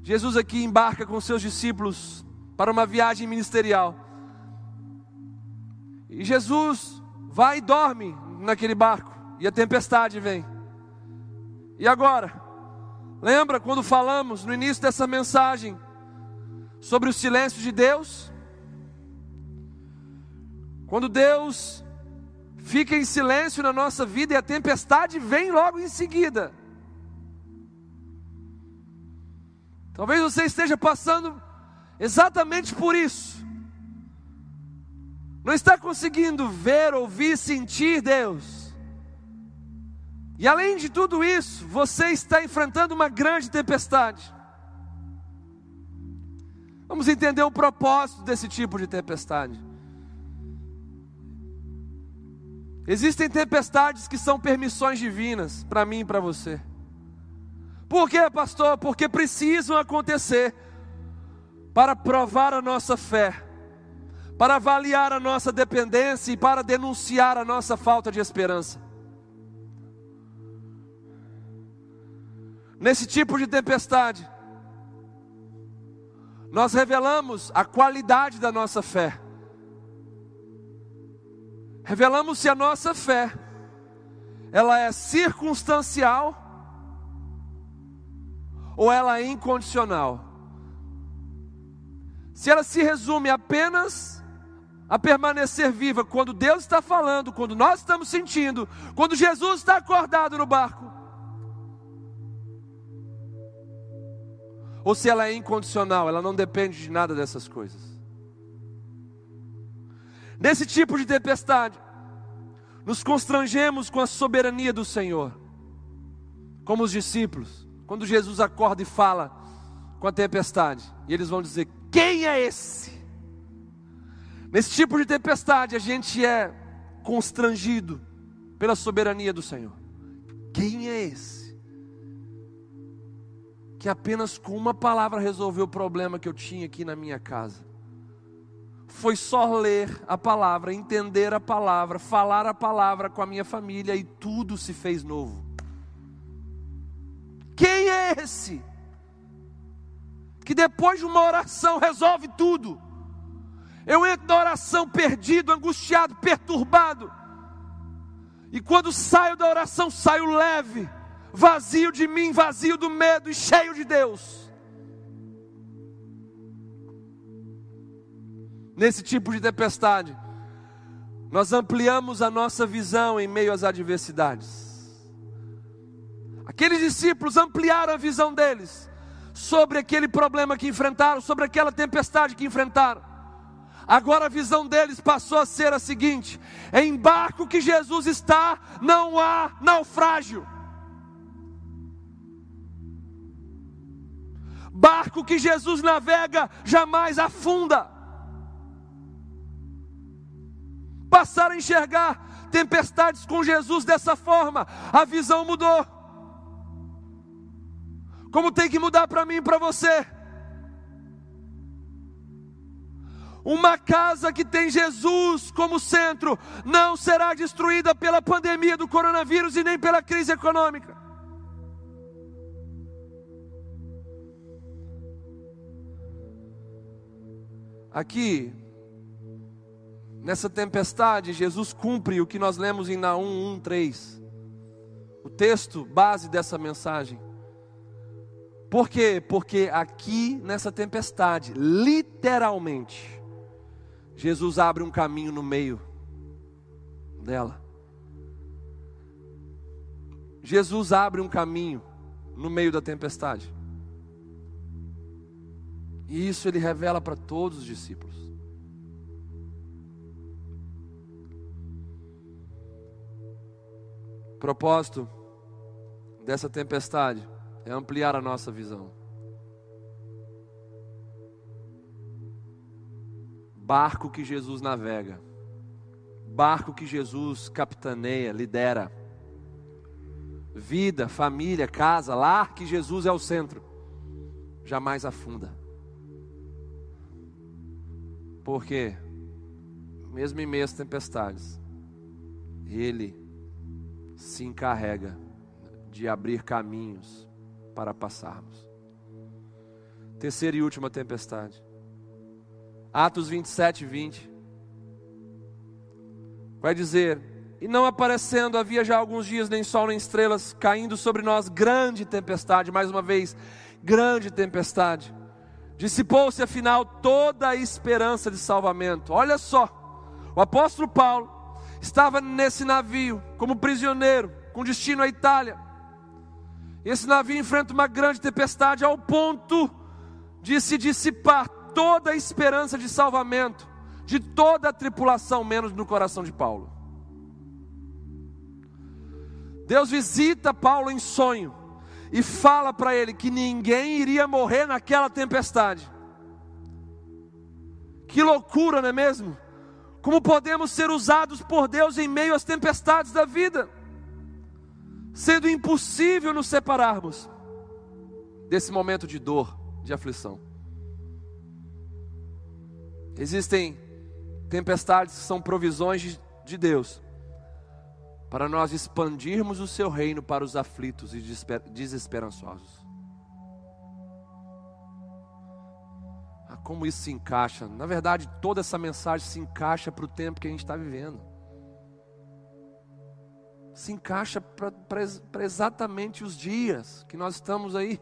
Jesus aqui embarca com seus discípulos para uma viagem ministerial. E Jesus vai e dorme naquele barco e a tempestade vem. E agora? Lembra quando falamos no início dessa mensagem sobre o silêncio de Deus? Quando Deus fica em silêncio na nossa vida e a tempestade vem logo em seguida. Talvez você esteja passando exatamente por isso. Não está conseguindo ver, ouvir, sentir Deus. E além de tudo isso, você está enfrentando uma grande tempestade. Vamos entender o propósito desse tipo de tempestade. Existem tempestades que são permissões divinas para mim e para você. Por quê, pastor? Porque precisam acontecer para provar a nossa fé, para avaliar a nossa dependência e para denunciar a nossa falta de esperança. Nesse tipo de tempestade, nós revelamos a qualidade da nossa fé. Revelamos se a nossa fé ela é circunstancial ou ela é incondicional. Se ela se resume apenas a permanecer viva quando Deus está falando, quando nós estamos sentindo, quando Jesus está acordado no barco, ou se ela é incondicional, ela não depende de nada dessas coisas. Nesse tipo de tempestade, nos constrangemos com a soberania do Senhor, como os discípulos, quando Jesus acorda e fala com a tempestade, e eles vão dizer: Quem é esse? Nesse tipo de tempestade, a gente é constrangido pela soberania do Senhor. Quem é esse? Que apenas com uma palavra resolveu o problema que eu tinha aqui na minha casa. Foi só ler a palavra, entender a palavra, falar a palavra com a minha família e tudo se fez novo. Quem é esse? Que depois de uma oração resolve tudo. Eu entro na oração perdido, angustiado, perturbado. E quando saio da oração, saio leve vazio de mim, vazio do medo e cheio de Deus. Nesse tipo de tempestade, nós ampliamos a nossa visão em meio às adversidades. Aqueles discípulos ampliaram a visão deles sobre aquele problema que enfrentaram, sobre aquela tempestade que enfrentaram. Agora a visão deles passou a ser a seguinte: em barco que Jesus está, não há naufrágio. Barco que Jesus navega jamais afunda. Passar a enxergar tempestades com Jesus dessa forma, a visão mudou. Como tem que mudar para mim e para você. Uma casa que tem Jesus como centro não será destruída pela pandemia do coronavírus e nem pela crise econômica. Aqui, nessa tempestade, Jesus cumpre o que nós lemos em Naum 1:3. O texto base dessa mensagem. Por quê? Porque aqui nessa tempestade, literalmente, Jesus abre um caminho no meio dela. Jesus abre um caminho no meio da tempestade. E isso ele revela para todos os discípulos. O propósito dessa tempestade é ampliar a nossa visão. Barco que Jesus navega, barco que Jesus capitaneia, lidera. Vida, família, casa, lar que Jesus é o centro, jamais afunda. Porque, mesmo em meio às tempestades, Ele se encarrega de abrir caminhos para passarmos. Terceira e última tempestade. Atos 27, 20. Vai dizer: E não aparecendo havia já alguns dias nem sol nem estrelas, caindo sobre nós grande tempestade, mais uma vez, grande tempestade Dissipou-se afinal toda a esperança de salvamento. Olha só, o apóstolo Paulo estava nesse navio como prisioneiro, com destino à Itália. Esse navio enfrenta uma grande tempestade ao ponto de se dissipar toda a esperança de salvamento de toda a tripulação, menos no coração de Paulo. Deus visita Paulo em sonho e fala para ele que ninguém iria morrer naquela tempestade. Que loucura, não é mesmo? Como podemos ser usados por Deus em meio às tempestades da vida, sendo impossível nos separarmos desse momento de dor, de aflição. Existem tempestades que são provisões de Deus para nós expandirmos o seu reino para os aflitos e desesperançosos. Ah, como isso se encaixa? Na verdade, toda essa mensagem se encaixa para o tempo que a gente está vivendo. Se encaixa para exatamente os dias que nós estamos aí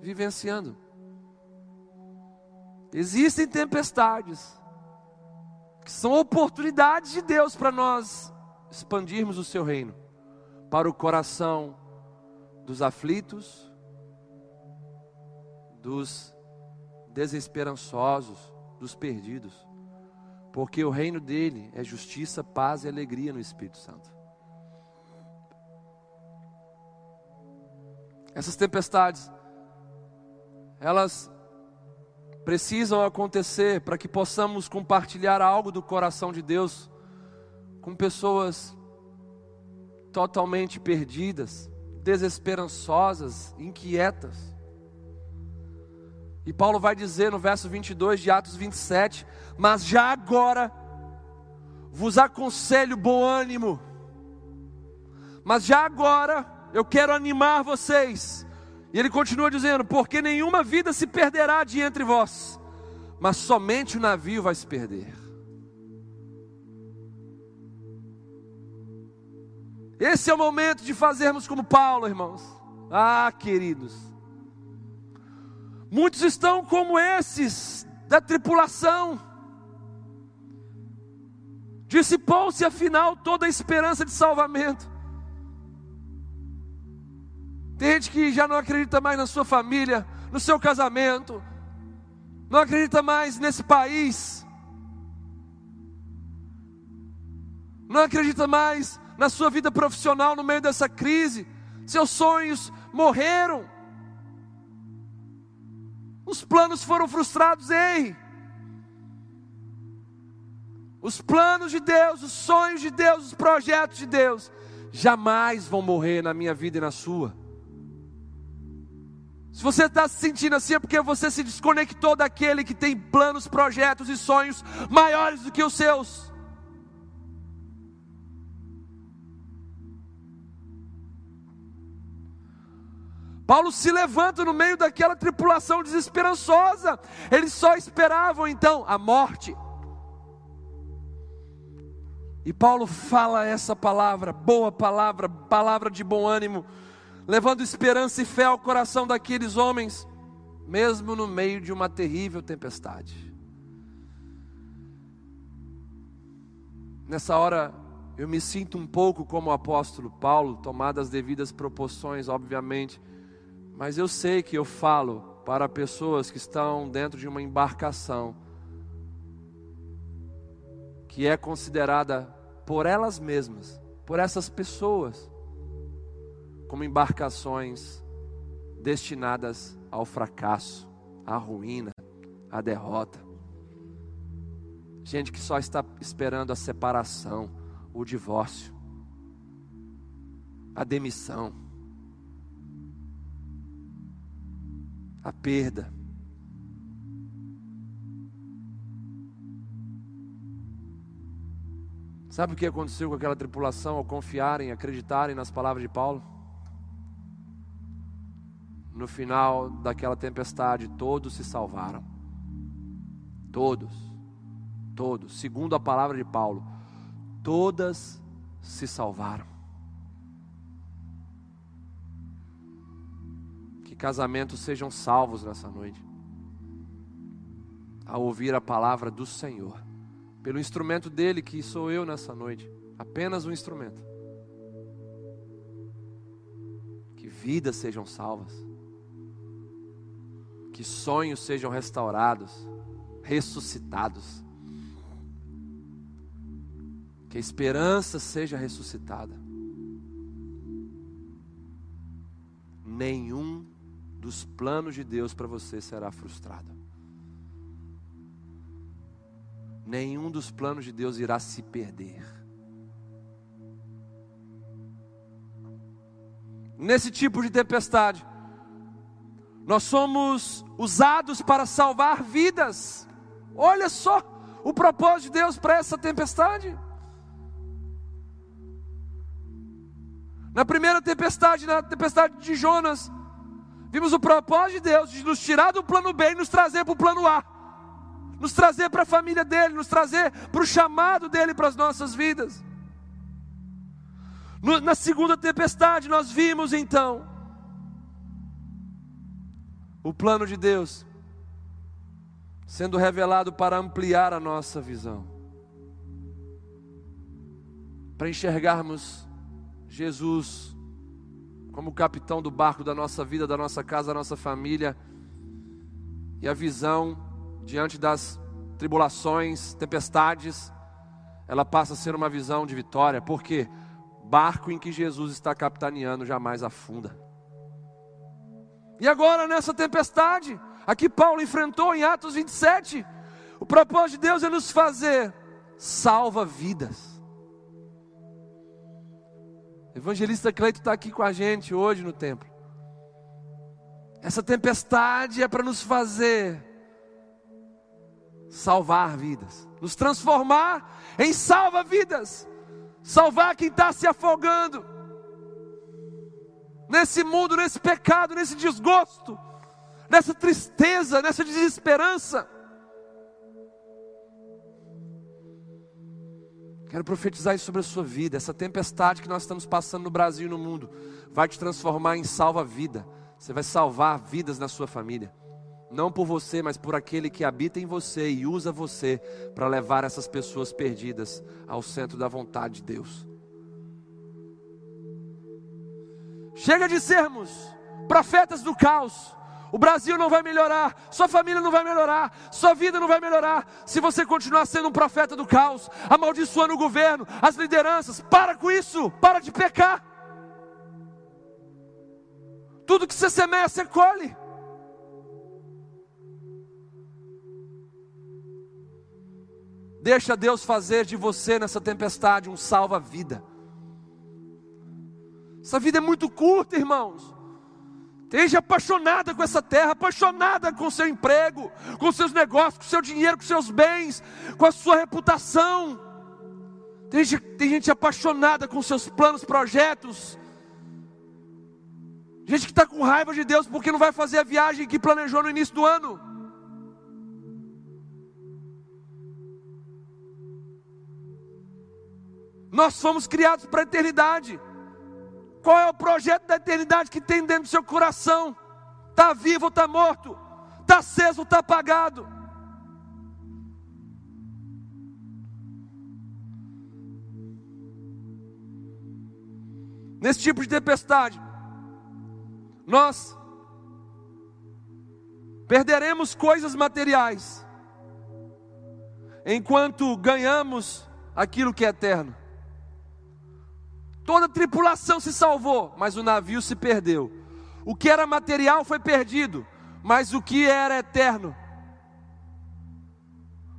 vivenciando. Existem tempestades que são oportunidades de Deus para nós expandirmos o seu reino para o coração dos aflitos, dos desesperançosos, dos perdidos. Porque o reino dele é justiça, paz e alegria no Espírito Santo. Essas tempestades, elas precisam acontecer para que possamos compartilhar algo do coração de Deus com pessoas totalmente perdidas, desesperançosas, inquietas. E Paulo vai dizer no verso 22 de Atos 27: Mas já agora vos aconselho bom ânimo, mas já agora eu quero animar vocês e ele continua dizendo: Porque nenhuma vida se perderá de entre vós, mas somente o navio vai se perder. Esse é o momento de fazermos como Paulo, irmãos. Ah, queridos. Muitos estão como esses da tripulação. Dissipou-se afinal toda a esperança de salvamento. Tem gente que já não acredita mais na sua família, no seu casamento, não acredita mais nesse país, não acredita mais na sua vida profissional no meio dessa crise, seus sonhos morreram, os planos foram frustrados, ei! Os planos de Deus, os sonhos de Deus, os projetos de Deus, jamais vão morrer na minha vida e na sua. Se você está se sentindo assim, é porque você se desconectou daquele que tem planos, projetos e sonhos maiores do que os seus. Paulo se levanta no meio daquela tripulação desesperançosa. Eles só esperavam então a morte. E Paulo fala essa palavra, boa palavra, palavra de bom ânimo levando esperança e fé ao coração daqueles homens, mesmo no meio de uma terrível tempestade. Nessa hora, eu me sinto um pouco como o apóstolo Paulo, tomadas as devidas proporções, obviamente, mas eu sei que eu falo para pessoas que estão dentro de uma embarcação que é considerada por elas mesmas, por essas pessoas, como embarcações destinadas ao fracasso, à ruína, à derrota. Gente que só está esperando a separação, o divórcio, a demissão, a perda. Sabe o que aconteceu com aquela tripulação ao confiarem, acreditarem nas palavras de Paulo? No final daquela tempestade, todos se salvaram. Todos, todos, segundo a palavra de Paulo, todas se salvaram. Que casamentos sejam salvos nessa noite, ao ouvir a palavra do Senhor, pelo instrumento dele que sou eu nessa noite, apenas um instrumento. Que vidas sejam salvas que sonhos sejam restaurados, ressuscitados, que a esperança seja ressuscitada. Nenhum dos planos de Deus para você será frustrado. Nenhum dos planos de Deus irá se perder. Nesse tipo de tempestade, nós somos usados para salvar vidas. Olha só o propósito de Deus para essa tempestade. Na primeira tempestade, na tempestade de Jonas, vimos o propósito de Deus de nos tirar do plano B e nos trazer para o plano A, nos trazer para a família dele, nos trazer para o chamado dele para as nossas vidas. No, na segunda tempestade, nós vimos então o plano de Deus sendo revelado para ampliar a nossa visão, para enxergarmos Jesus como capitão do barco da nossa vida, da nossa casa, da nossa família, e a visão diante das tribulações, tempestades, ela passa a ser uma visão de vitória, porque barco em que Jesus está capitaneando jamais afunda. E agora nessa tempestade, aqui Paulo enfrentou em Atos 27, o propósito de Deus é nos fazer salva vidas. evangelista Cleito está aqui com a gente hoje no templo. Essa tempestade é para nos fazer salvar vidas, nos transformar em salva-vidas, salvar quem está se afogando nesse mundo, nesse pecado, nesse desgosto, nessa tristeza, nessa desesperança. Quero profetizar isso sobre a sua vida. Essa tempestade que nós estamos passando no Brasil e no mundo vai te transformar em salva-vida. Você vai salvar vidas na sua família. Não por você, mas por aquele que habita em você e usa você para levar essas pessoas perdidas ao centro da vontade de Deus. Chega de sermos profetas do caos o Brasil não vai melhorar, sua família não vai melhorar, sua vida não vai melhorar se você continuar sendo um profeta do caos, amaldiçoando o governo, as lideranças. Para com isso, para de pecar. Tudo que você semeia, você colhe. Deixa Deus fazer de você nessa tempestade um salva-vida. Essa vida é muito curta, irmãos. Esteja apaixonada com essa terra, apaixonada com seu emprego, com seus negócios, com seu dinheiro, com seus bens, com a sua reputação. Tem gente, tem gente apaixonada com seus planos, projetos. Gente que está com raiva de Deus porque não vai fazer a viagem que planejou no início do ano. Nós fomos criados para a eternidade. Qual é o projeto da eternidade que tem dentro do seu coração? Está vivo ou está morto? Está aceso ou está apagado? Nesse tipo de tempestade, nós perderemos coisas materiais, enquanto ganhamos aquilo que é eterno. Toda a tripulação se salvou, mas o navio se perdeu. O que era material foi perdido, mas o que era eterno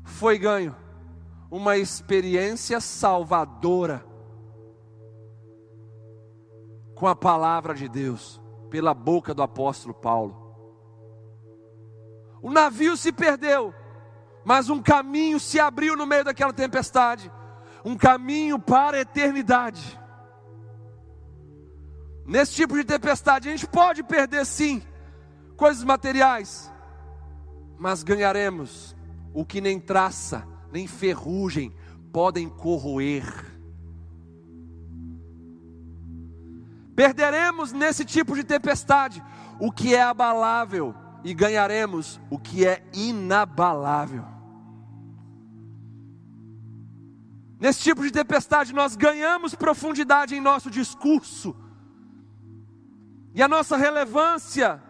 foi ganho. Uma experiência salvadora com a palavra de Deus, pela boca do apóstolo Paulo. O navio se perdeu, mas um caminho se abriu no meio daquela tempestade um caminho para a eternidade. Nesse tipo de tempestade, a gente pode perder sim coisas materiais, mas ganharemos o que nem traça, nem ferrugem podem corroer. Perderemos nesse tipo de tempestade o que é abalável e ganharemos o que é inabalável. Nesse tipo de tempestade, nós ganhamos profundidade em nosso discurso e a nossa relevância,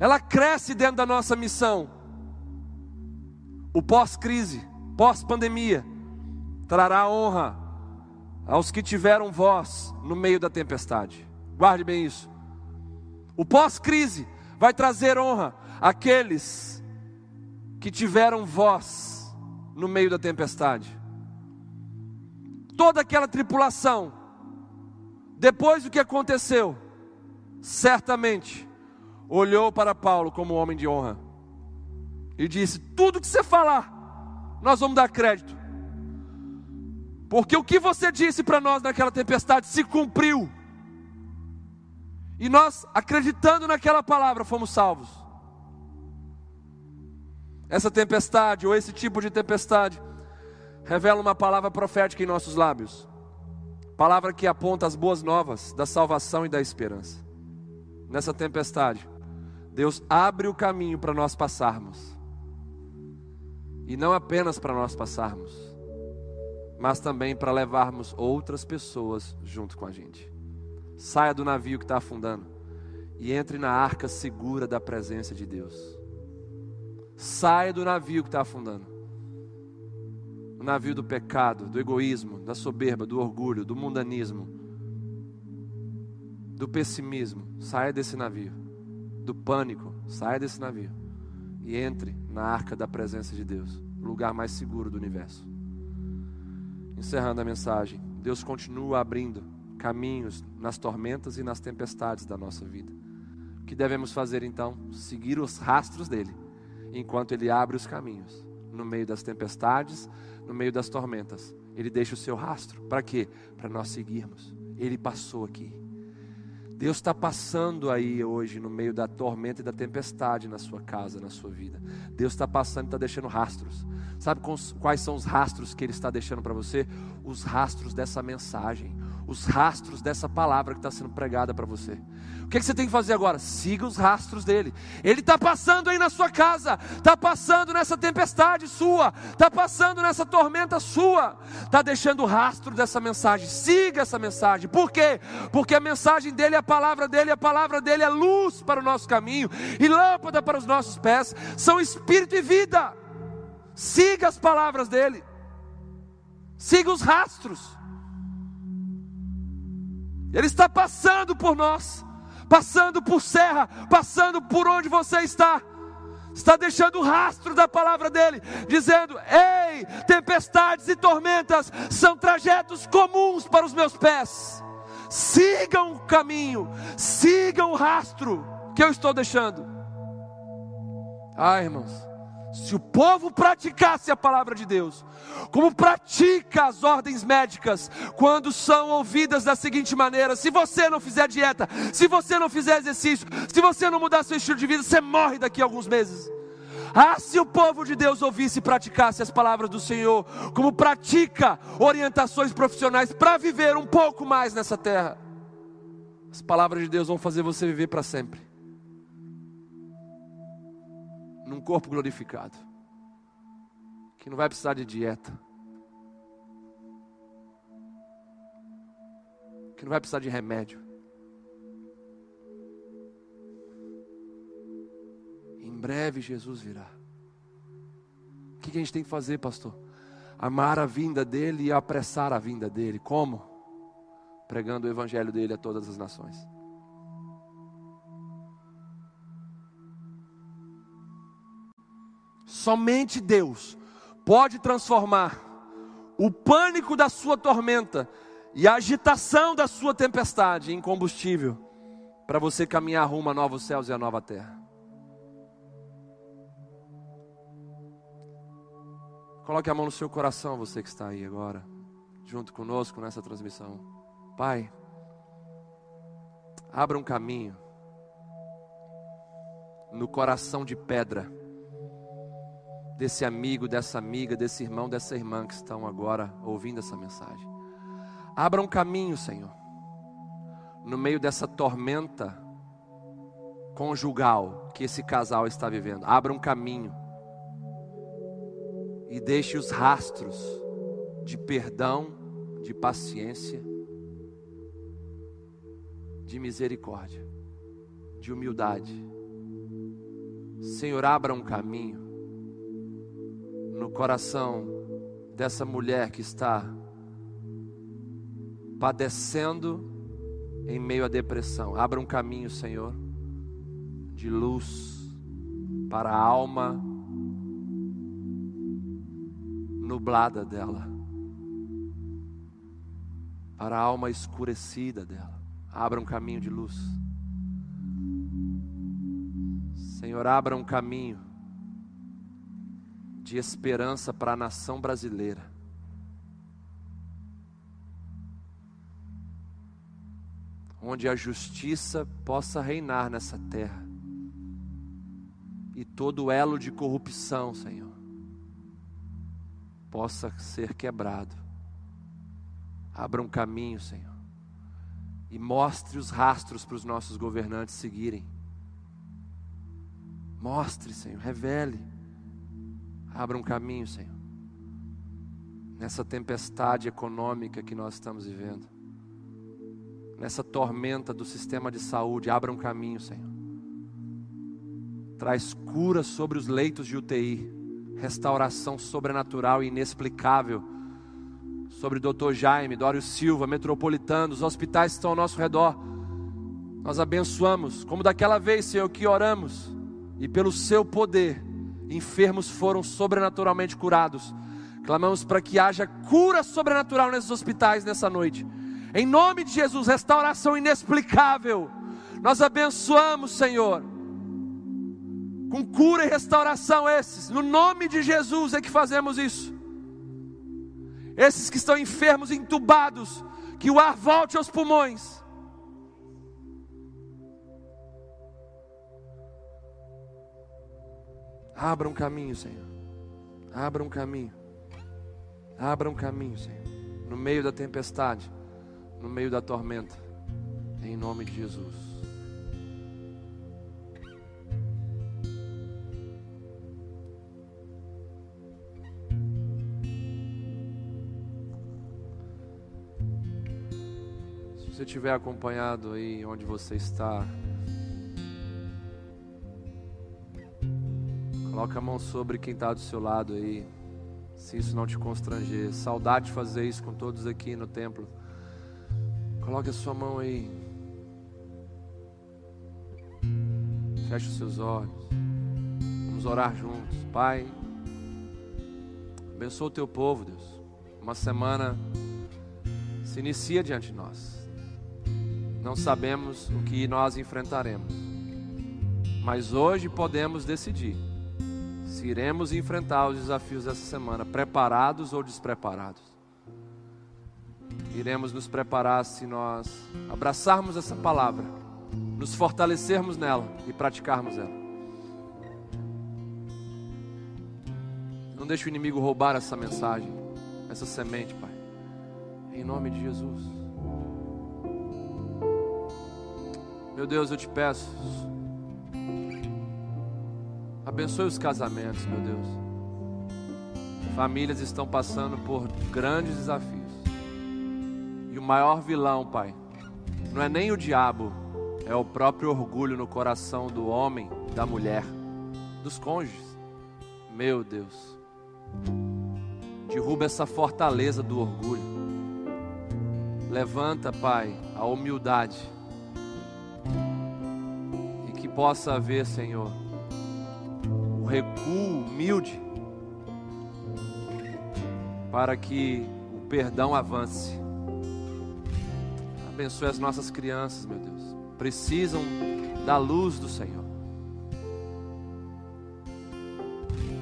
ela cresce dentro da nossa missão. O pós-crise, pós-pandemia, trará honra aos que tiveram voz no meio da tempestade. Guarde bem isso. O pós-crise vai trazer honra àqueles que tiveram voz no meio da tempestade. Toda aquela tripulação, depois do que aconteceu, certamente olhou para Paulo como homem de honra e disse: Tudo que você falar, nós vamos dar crédito, porque o que você disse para nós naquela tempestade se cumpriu. E nós, acreditando naquela palavra, fomos salvos. Essa tempestade, ou esse tipo de tempestade, revela uma palavra profética em nossos lábios. Palavra que aponta as boas novas da salvação e da esperança. Nessa tempestade, Deus abre o caminho para nós passarmos. E não apenas para nós passarmos, mas também para levarmos outras pessoas junto com a gente. Saia do navio que está afundando e entre na arca segura da presença de Deus. Saia do navio que está afundando. O navio do pecado, do egoísmo, da soberba, do orgulho, do mundanismo, do pessimismo. Saia desse navio. Do pânico. Saia desse navio. E entre na arca da presença de Deus o lugar mais seguro do universo. Encerrando a mensagem, Deus continua abrindo caminhos nas tormentas e nas tempestades da nossa vida. O que devemos fazer então? Seguir os rastros dele, enquanto ele abre os caminhos no meio das tempestades, no meio das tormentas. Ele deixa o seu rastro. Para quê? Para nós seguirmos. Ele passou aqui. Deus está passando aí hoje no meio da tormenta e da tempestade na sua casa, na sua vida. Deus está passando e está deixando rastros. Sabe quais são os rastros que Ele está deixando para você? Os rastros dessa mensagem, os rastros dessa palavra que está sendo pregada para você. O que, que, você tem que fazer agora? Siga os rastros dele. Ele está passando aí na sua casa, está passando nessa tempestade sua, está passando nessa tormenta sua, está deixando o rastro dessa mensagem. Siga essa mensagem. Por quê? Porque a mensagem dele, a palavra dele, a palavra dele é luz para o nosso caminho e lâmpada para os nossos pés, são espírito e vida. Siga as palavras dele, siga os rastros. Ele está passando por nós, passando por serra, passando por onde você está. Está deixando o rastro da palavra dele, dizendo: Ei, tempestades e tormentas são trajetos comuns para os meus pés. Sigam o caminho, sigam o rastro que eu estou deixando. Ah, irmãos, se o povo praticasse a palavra de Deus, como pratica as ordens médicas, quando são ouvidas da seguinte maneira: se você não fizer dieta, se você não fizer exercício, se você não mudar seu estilo de vida, você morre daqui a alguns meses. Ah, se o povo de Deus ouvisse e praticasse as palavras do Senhor, como pratica orientações profissionais para viver um pouco mais nessa terra, as palavras de Deus vão fazer você viver para sempre num corpo glorificado, que não vai precisar de dieta, que não vai precisar de remédio. Em breve Jesus virá. O que a gente tem que fazer, pastor? Amar a vinda dele e apressar a vinda dele. Como? Pregando o evangelho dele a todas as nações. Somente Deus pode transformar o pânico da sua tormenta e a agitação da sua tempestade em combustível para você caminhar rumo a novos céus e a nova terra. Coloque a mão no seu coração, você que está aí agora, junto conosco nessa transmissão. Pai, abra um caminho no coração de pedra desse amigo, dessa amiga, desse irmão, dessa irmã que estão agora ouvindo essa mensagem. Abra um caminho, Senhor, no meio dessa tormenta conjugal que esse casal está vivendo. Abra um caminho e deixe os rastros de perdão, de paciência, de misericórdia, de humildade. Senhor, abra um caminho no coração dessa mulher que está padecendo em meio à depressão. Abra um caminho, Senhor, de luz para a alma nublada dela, para a alma escurecida dela. Abra um caminho de luz. Senhor, abra um caminho de esperança para a nação brasileira. Onde a justiça possa reinar nessa terra e todo elo de corrupção, Senhor, possa ser quebrado. Abra um caminho, Senhor, e mostre os rastros para os nossos governantes seguirem. Mostre, Senhor, revele. Abra um caminho, Senhor. Nessa tempestade econômica que nós estamos vivendo. Nessa tormenta do sistema de saúde, abra um caminho, Senhor. Traz cura sobre os leitos de UTI, restauração sobrenatural e inexplicável sobre Dr. Jaime, Dório Silva, Metropolitano, os hospitais que estão ao nosso redor. Nós abençoamos, como daquela vez, Senhor, que oramos e pelo seu poder, enfermos foram sobrenaturalmente curados. Clamamos para que haja cura sobrenatural nesses hospitais nessa noite. Em nome de Jesus, restauração inexplicável. Nós abençoamos, Senhor, com cura e restauração esses. No nome de Jesus é que fazemos isso. Esses que estão enfermos, entubados, que o ar volte aos pulmões Abra um caminho, Senhor. Abra um caminho. Abra um caminho, Senhor. No meio da tempestade, no meio da tormenta. Em nome de Jesus. Se você tiver acompanhado aí onde você está, Coloca a mão sobre quem está do seu lado aí. Se isso não te constranger. Saudade de fazer isso com todos aqui no templo. Coloque a sua mão aí. Feche os seus olhos. Vamos orar juntos. Pai, abençoa o teu povo, Deus. Uma semana se inicia diante de nós. Não sabemos o que nós enfrentaremos. Mas hoje podemos decidir se iremos enfrentar os desafios dessa semana, preparados ou despreparados. Iremos nos preparar se nós abraçarmos essa palavra, nos fortalecermos nela e praticarmos ela. Não deixe o inimigo roubar essa mensagem, essa semente, Pai. Em nome de Jesus. Meu Deus, eu te peço Abençoe os casamentos, meu Deus. Famílias estão passando por grandes desafios. E o maior vilão, Pai, não é nem o diabo, é o próprio orgulho no coração do homem, da mulher, dos cônjuges. Meu Deus. Derruba essa fortaleza do orgulho. Levanta, Pai, a humildade. E que possa haver, Senhor, recuo humilde, para que o perdão avance. Abençoe as nossas crianças, meu Deus. Precisam da luz do Senhor.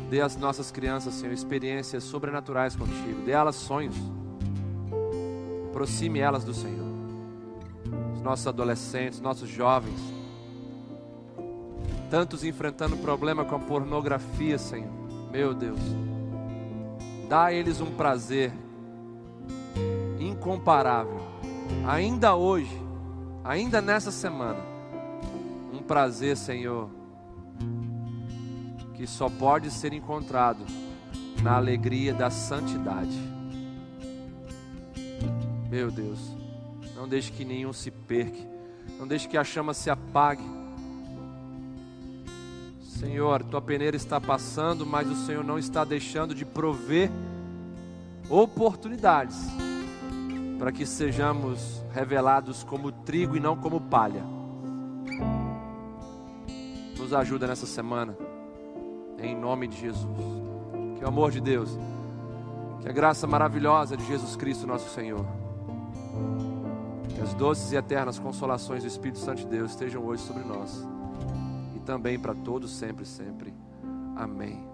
Dê às nossas crianças, Senhor, experiências sobrenaturais contigo. Dê a elas sonhos. Aproxime elas do Senhor. Os nossos adolescentes, nossos jovens Tantos enfrentando problema com a pornografia, Senhor. Meu Deus. Dá a eles um prazer incomparável. Ainda hoje, ainda nessa semana, um prazer, Senhor, que só pode ser encontrado na alegria da santidade. Meu Deus, não deixe que nenhum se perca, não deixe que a chama se apague Senhor, tua peneira está passando, mas o Senhor não está deixando de prover oportunidades para que sejamos revelados como trigo e não como palha. nos ajuda nessa semana. Em nome de Jesus. Que o amor de Deus, que a graça maravilhosa de Jesus Cristo, nosso Senhor, que as doces e eternas consolações do Espírito Santo de Deus estejam hoje sobre nós também para todos, sempre, sempre. Amém.